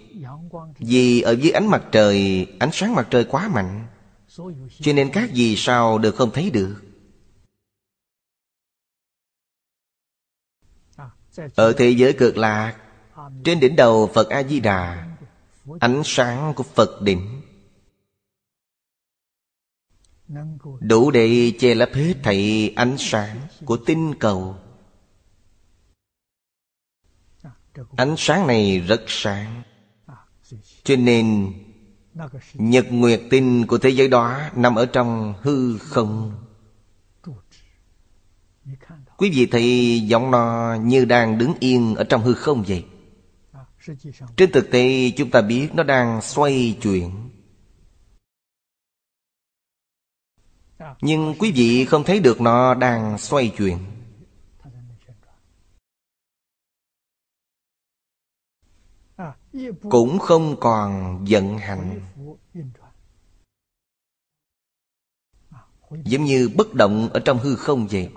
vì ở dưới ánh mặt trời ánh sáng mặt trời quá mạnh cho nên các gì sao đều không thấy được? Ở thế giới cực lạc, trên đỉnh đầu phật a di đà ánh sáng của phật đỉnh. Đủ để che lấp hết thảy ánh sáng của tinh cầu. Ánh sáng này rất sáng, cho nên Nhật nguyệt tinh của thế giới đó Nằm ở trong hư không. Quý vị thấy giọng nó như đang đứng yên Ở trong hư không vậy? Trên thực tế chúng ta biết Nó đang xoay chuyển. Nhưng quý vị không thấy được nó đang xoay chuyển. cũng không còn vận hành, giống như bất động ở trong hư không vậy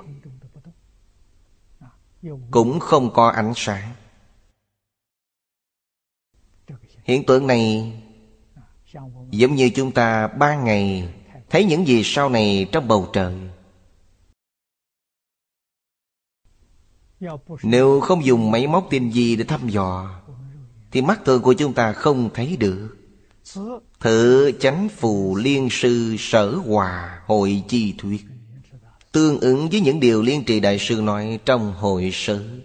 cũng không có ánh sáng. Hiện tượng này giống như chúng ta ban ngày thấy những gì sau này trong bầu trời. Nếu không dùng máy móc tiên gì để thăm dò thì mắt thường của chúng ta không thấy được. Thử chánh phù liên sư sở hòa hội chi thuyết. Tương ứng với những điều liên trì đại sư nói trong hội sự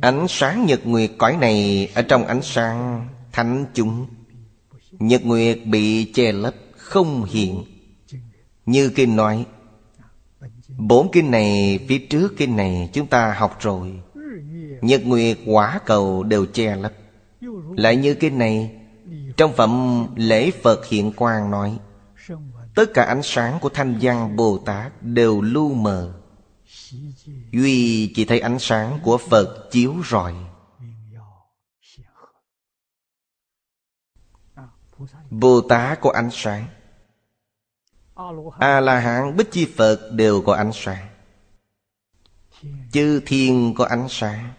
Ánh sáng nhật nguyệt cõi này Ở trong ánh sáng thánh chúng. Nhật nguyệt bị che lấp, không hiện. Như kinh nói, Bốn kinh này phía trước kinh này chúng ta học rồi. Nhật nguyệt quả cầu đều che lấp. Lại như kinh này, Trong phẩm lễ Phật hiện quang nói, Tất cả ánh sáng của thanh văn Bồ Tát đều lu mờ. Duy chỉ thấy ánh sáng của Phật chiếu rọi. Bồ Tát có ánh sáng. A-la-hán, Bích Chi Phật đều có ánh sáng. Chư Thiên có ánh sáng.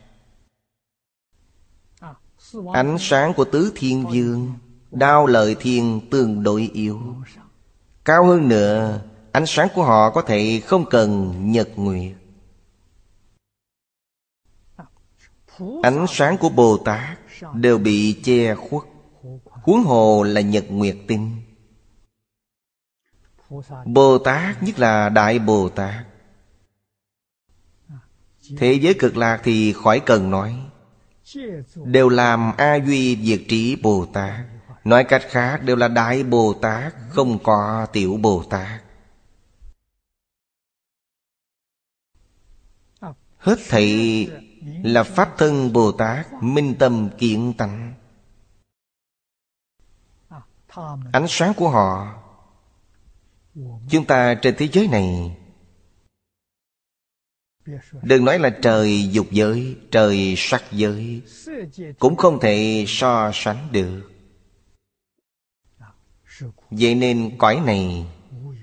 Ánh sáng của tứ thiên vương Đao lợi thiên tương đối yếu. Cao hơn nữa, Ánh sáng của họ có thể không cần nhật nguyệt. Ánh sáng của Bồ Tát Đều bị che khuất. Huống hồ là nhật nguyệt tinh. Bồ Tát nhất là Đại Bồ Tát. Thế giới cực lạc thì khỏi cần nói đều làm a duy diệt trí bồ tát. Nói cách khác, đều là đại bồ tát, không có tiểu bồ tát. Hết thảy là pháp thân bồ tát, minh tâm kiện tánh. Ánh sáng của họ. Chúng ta trên thế giới này Đừng nói là trời dục giới Trời sắc giới Cũng không thể so sánh được. Vậy nên cõi này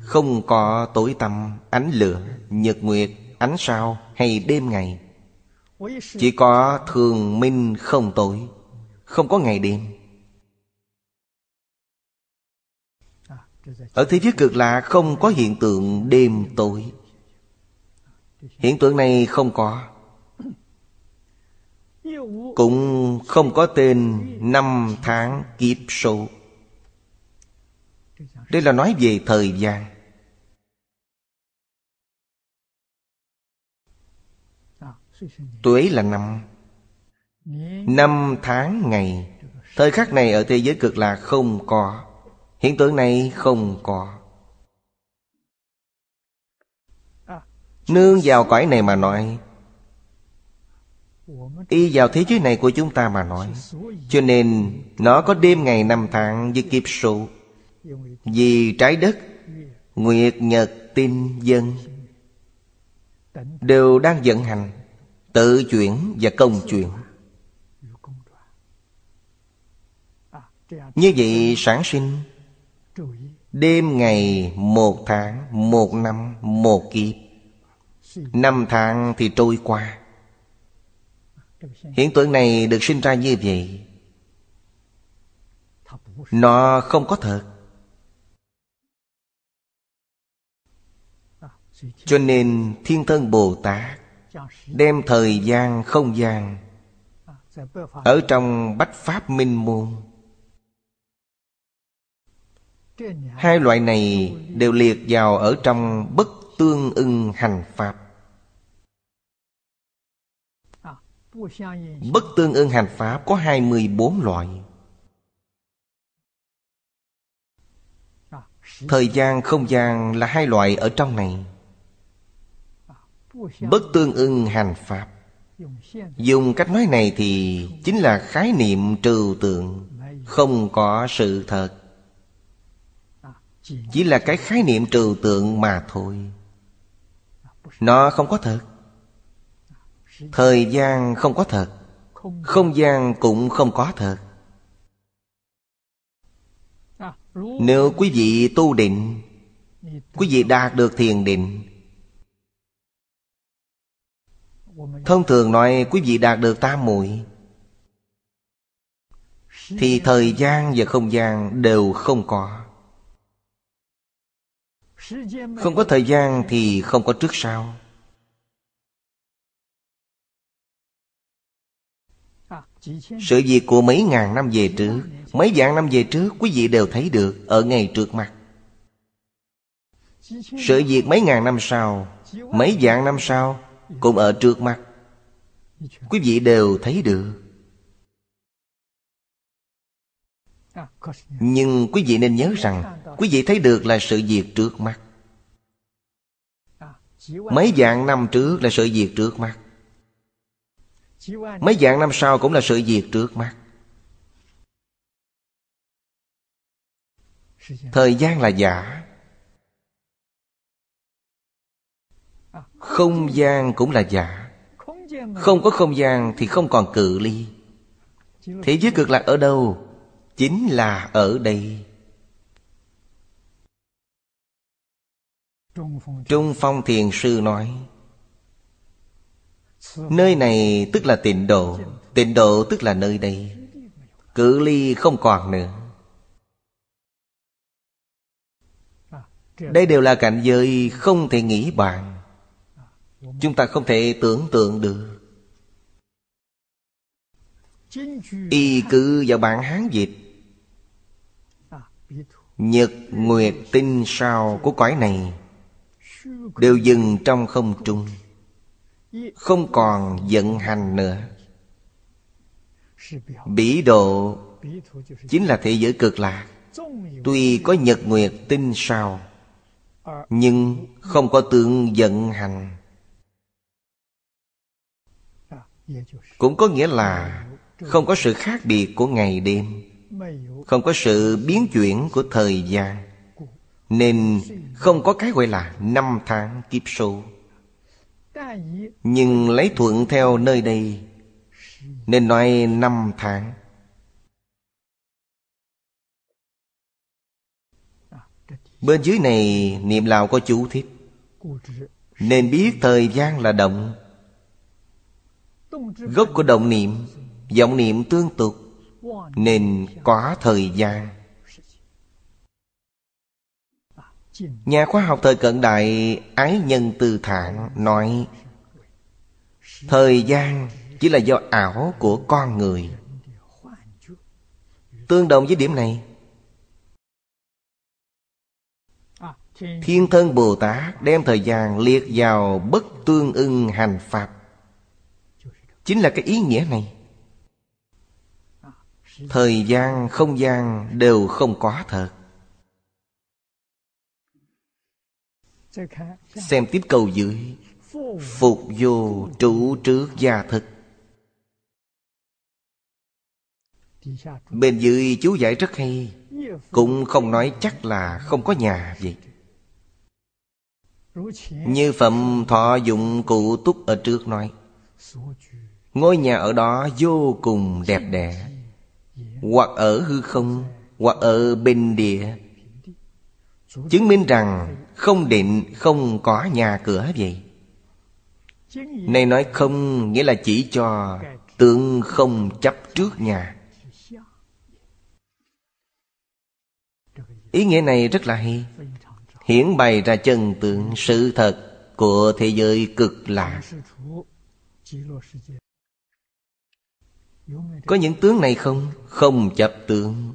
Không có tối tăm Ánh lửa, nhật nguyệt Ánh sao hay đêm ngày. Chỉ có thường minh không tối Không có ngày đêm. Ở thế giới cực lạ không có hiện tượng đêm tối. Hiện tượng này không có. Cũng không có tên Năm tháng kiếp số. Đây là nói về thời gian. Tuổi là năm. Năm tháng ngày. Thời khắc này ở thế giới cực là không có. Hiện tượng này không có. Nương vào cõi này mà nói. Y vào thế giới này của chúng ta mà nói. Cho nên, nó có đêm ngày năm tháng với kiếp số. Vì trái đất, Nguyệt nhật, tinh, dân Đều đang vận hành, Tự chuyển và công chuyển. Như vậy, sản sinh, Đêm ngày một tháng, Một năm, Một kiếp. Năm tháng thì trôi qua. Hiện tượng này được sinh ra như vậy, Nó không có thật. Cho nên Thiên Thân Bồ Tát Đem thời gian không gian Ở trong Bách Pháp Minh Môn. Hai loại này đều liệt vào ở trong bất tương ưng hành Pháp. Bất tương ưng hành pháp có 24 loại. Thời gian, không gian là hai loại ở trong này. Bất tương ưng hành pháp. Dùng cách nói này thì Chính là khái niệm trừ tượng Không có sự thật. Chỉ là cái khái niệm trừ tượng mà thôi. Nó không có thật. Thời gian không có thật, Không gian cũng không có thật. Nếu quý vị tu định, Quý vị đạt được thiền định, Thông thường nói quý vị đạt được tam muội, Thì thời gian và không gian đều không có. Không có thời gian thì không có trước sau. Sự việc của mấy ngàn năm về trước Mấy vạn năm về trước Quý vị đều thấy được Ở ngay trước mặt. Sự việc mấy ngàn năm sau Mấy vạn năm sau Cũng ở trước mặt, Quý vị đều thấy được. Nhưng quý vị nên nhớ rằng Quý vị thấy được là sự việc trước mắt Mấy vạn năm trước là sự việc trước mắt Mấy dạng năm sau cũng là sự việc trước mắt. Thời gian là giả. Không gian cũng là giả. Không có không gian thì không còn cự ly. Thế giới cực lạc ở đâu? Chính là ở đây. Trung Phong Thiền Sư nói Nơi này tức là tịnh độ Tịnh độ tức là nơi đây. Cử ly không còn nữa. Đây đều là cảnh giới không thể nghĩ bàn. Chúng ta không thể tưởng tượng được. Y cứ vào bản Hán dịch Nhật, nguyệt, tinh, sao của cõi này Đều dừng trong không trung. Không còn vận hành nữa. Bỉ độ Chính là thế giới cực lạc. Tuy có nhật nguyệt tinh sao, Nhưng không có tượng vận hành. Cũng có nghĩa là Không có sự khác biệt của ngày đêm, Không có sự biến chuyển của thời gian, Nên không có cái gọi là năm tháng kiếp số. Nhưng lấy thuận theo nơi đây, Nên nói năm tháng. Bên dưới này, niệm lào có chú thích. Nên biết thời gian là động. Gốc của động niệm vọng niệm tương tục, Nên có thời gian. Nhà khoa học thời cận đại Ái nhân từ thản nói Thời gian chỉ là do ảo của con người. Tương đồng với điểm này Thiên thân Bồ Tát đem thời gian liệt vào bất tương ưng hành pháp. Chính là cái ý nghĩa này. Thời gian, không gian đều không có thật. Xem tiếp câu dưới. Phục vô trụ trước gia thực Bên dưới chú giải rất hay. Cũng không nói chắc là không có nhà vậy. Như phẩm thọ dụng cụ túc ở trước nói. Ngôi nhà ở đó vô cùng đẹp đẽ. Hoặc ở hư không, Hoặc ở bên địa. Chứng minh rằng không định, không có nhà cửa vậy. Nay nói không nghĩa là chỉ cho tượng không chấp trước nhà. Ý nghĩa này rất là hay. Hiển bày ra chân tượng sự thật của thế giới cực lạc Có những tướng này không? Không chấp tướng.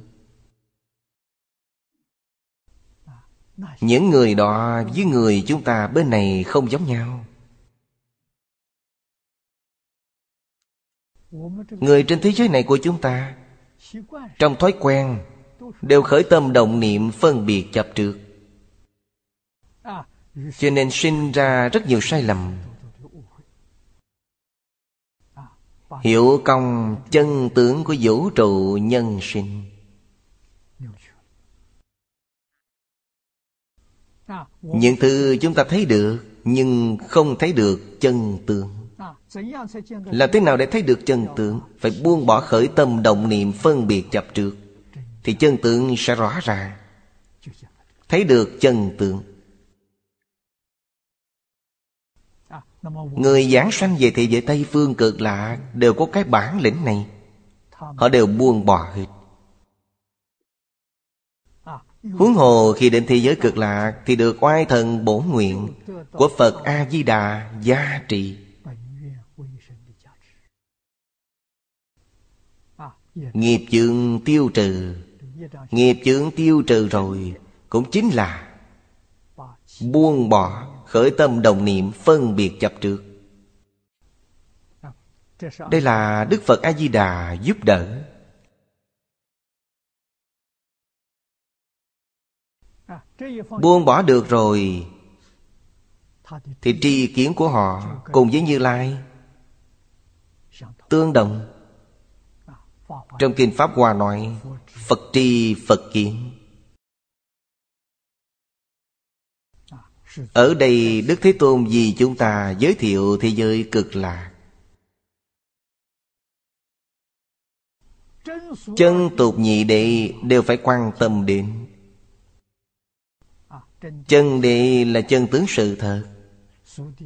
Những người đó với người chúng ta bên này không giống nhau. Người trên thế giới này của chúng ta, Trong thói quen, Đều khởi tâm động niệm phân biệt chập trước Cho nên sinh ra rất nhiều sai lầm. Hiểu công chân tướng của vũ trụ nhân sinh. Những thứ chúng ta thấy được, Nhưng không thấy được chân tướng. Làm thế nào để thấy được chân tướng? Phải buông bỏ khởi tâm động niệm phân biệt chập trước, Thì chân tướng sẽ rõ ràng Thấy được chân tướng. Người giảng sanh về thị giới Tây Phương, cực lạ Đều có cái bản lĩnh này. Họ đều buông bỏ hết. Huống hồ khi đến thế giới cực lạc Thì được oai thần bổ nguyện Của Phật A-di-đà gia trị Nghiệp chướng tiêu trừ. Nghiệp chướng tiêu trừ rồi Cũng chính là Buông bỏ Khởi tâm đồng niệm phân biệt chấp trước. Đây là Đức Phật A-di-đà giúp đỡ. Buông bỏ được rồi. Thì tri kiến của họ Cùng với Như Lai Tương đồng. Trong Kinh Pháp Hòa nói, Phật tri, Phật kiến. Ở đây Đức Thế Tôn vì chúng ta giới thiệu thế giới cực lạc. Chân tục nhị đệ đều phải quan tâm đến. Chân địa là chân tướng sự thật.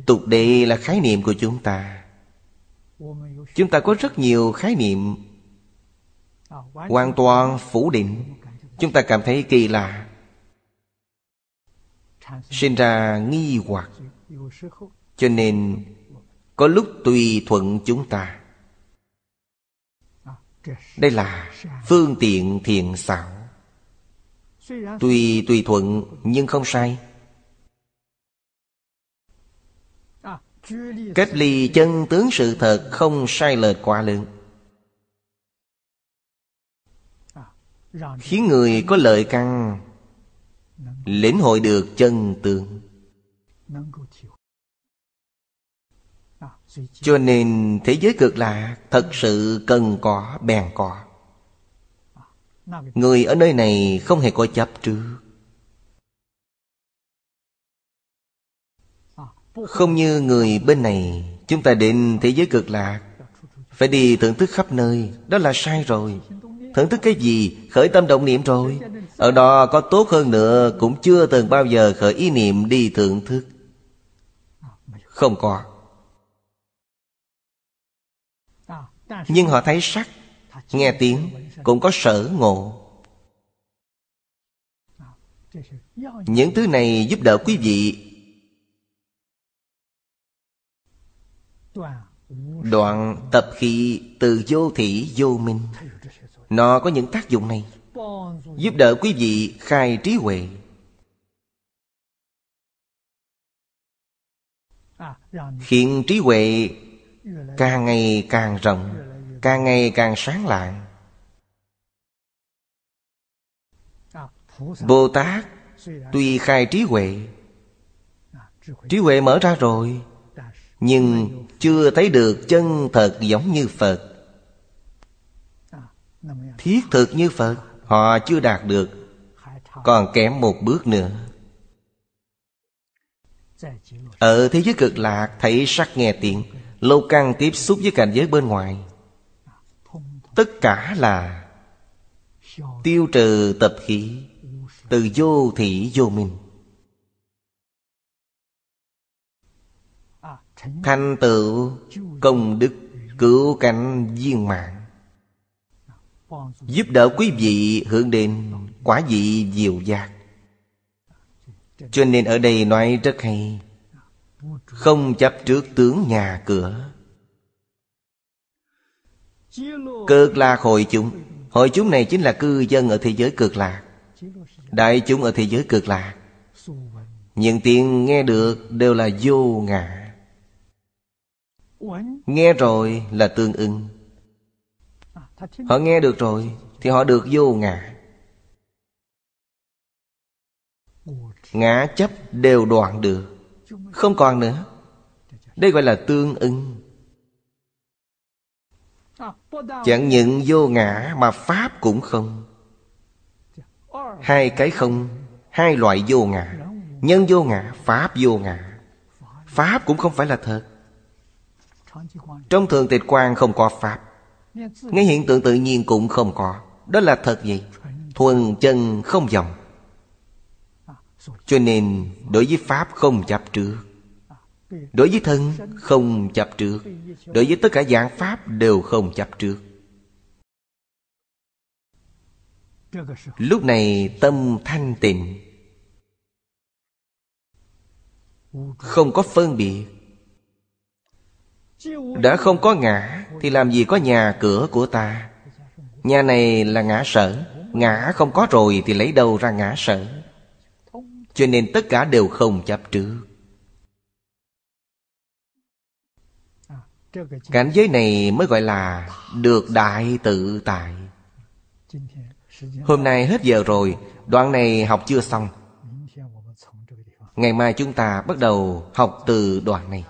Tục địa là khái niệm của chúng ta. Chúng ta có rất nhiều khái niệm Hoàn toàn phủ định. Chúng ta cảm thấy kỳ lạ. Sinh ra nghi hoặc. Cho nên, Có lúc tùy thuận chúng ta. Đây là phương tiện thiện xảo. Tuy, tùy thuận, nhưng không sai. Cách ly chân tướng sự thật, không sai lệch quá lớn. Khiến người có lợi căn, Lĩnh hội được chân tướng. Cho nên thế giới cực lạc Thật sự cần có, bèn có. Người ở nơi này không hề có chấp trước. Không như người bên này, Chúng ta đến thế giới cực lạc. Phải đi thưởng thức khắp nơi, Đó là sai rồi. Thưởng thức cái gì? Khởi tâm động niệm rồi. Ở đó có tốt hơn nữa, Cũng chưa từng bao giờ khởi ý niệm đi thưởng thức. Không có. Nhưng họ thấy sắc, Nghe tiếng. Cũng có sở ngộ. Những thứ này giúp đỡ quý vị. Đoạn tập khí từ vô thị vô minh. Nó có những tác dụng này, Giúp đỡ quý vị khai trí huệ. Khiến trí huệ càng ngày càng rộng, Càng ngày càng sáng lạng. Bồ Tát Tuy khai trí huệ Trí huệ mở ra rồi, Nhưng chưa thấy được chân thật giống như Phật. Thiết thực như Phật, Họ chưa đạt được, Còn kém một bước nữa. Ở thế giới cực lạc, Thấy sắc nghe tiếng Lâu căng tiếp xúc với cảnh giới bên ngoài. Tất cả là Tiêu trừ tập khí. Từ vô thị vô minh. Thành tựu công đức cứu cánh viên mạng Giúp đỡ quý vị hướng đến quả vị diệu giác. Cho nên ở đây nói rất hay, Không chấp trước tướng nhà cửa. Cực lạc hội chúng. Hội chúng này chính là cư dân ở thế giới cực lạc. Đại chúng ở thế giới cực lạc Những tiếng nghe được đều là vô ngã. Nghe rồi là tương ưng Họ nghe được rồi Thì họ được vô ngã. Ngã chấp đều đoạn được. Không còn nữa. Đây gọi là tương ưng Chẳng những vô ngã mà Pháp cũng không. Hai cái không Hai loại vô ngã. Nhân vô ngã, Pháp vô ngã. Pháp cũng không phải là thật. Trong thường tịch quan không có Pháp. Ngay hiện tượng tự nhiên cũng không có. Đó là thật gì? Thuần chân không dòng Cho nên đối với Pháp không chấp trước. Đối với thân không chấp trước. Đối với tất cả dạng Pháp đều không chấp trước. Lúc này tâm thanh tịnh. Không có phân biệt. Đã không có ngã Thì làm gì có nhà cửa của ta? Nhà này là ngã sở. Ngã không có rồi thì lấy đâu ra ngã sở? Cho nên tất cả đều không chấp trước. Cảnh giới này mới gọi là Được đại tự tại Hôm nay hết giờ rồi Đoạn này học chưa xong. Ngày mai chúng ta bắt đầu học từ đoạn này.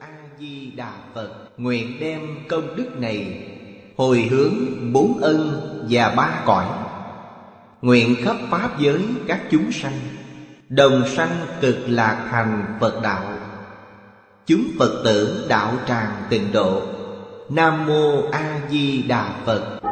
A-di-đà Phật Nguyện đem công đức này Hồi hướng bốn ân và ba cõi. Nguyện khắp Pháp giới các chúng sanh Đồng sanh cực lạc thành Phật đạo. Chúng Phật tử đạo tràng tịnh độ. Nam Mô A Di Đà Phật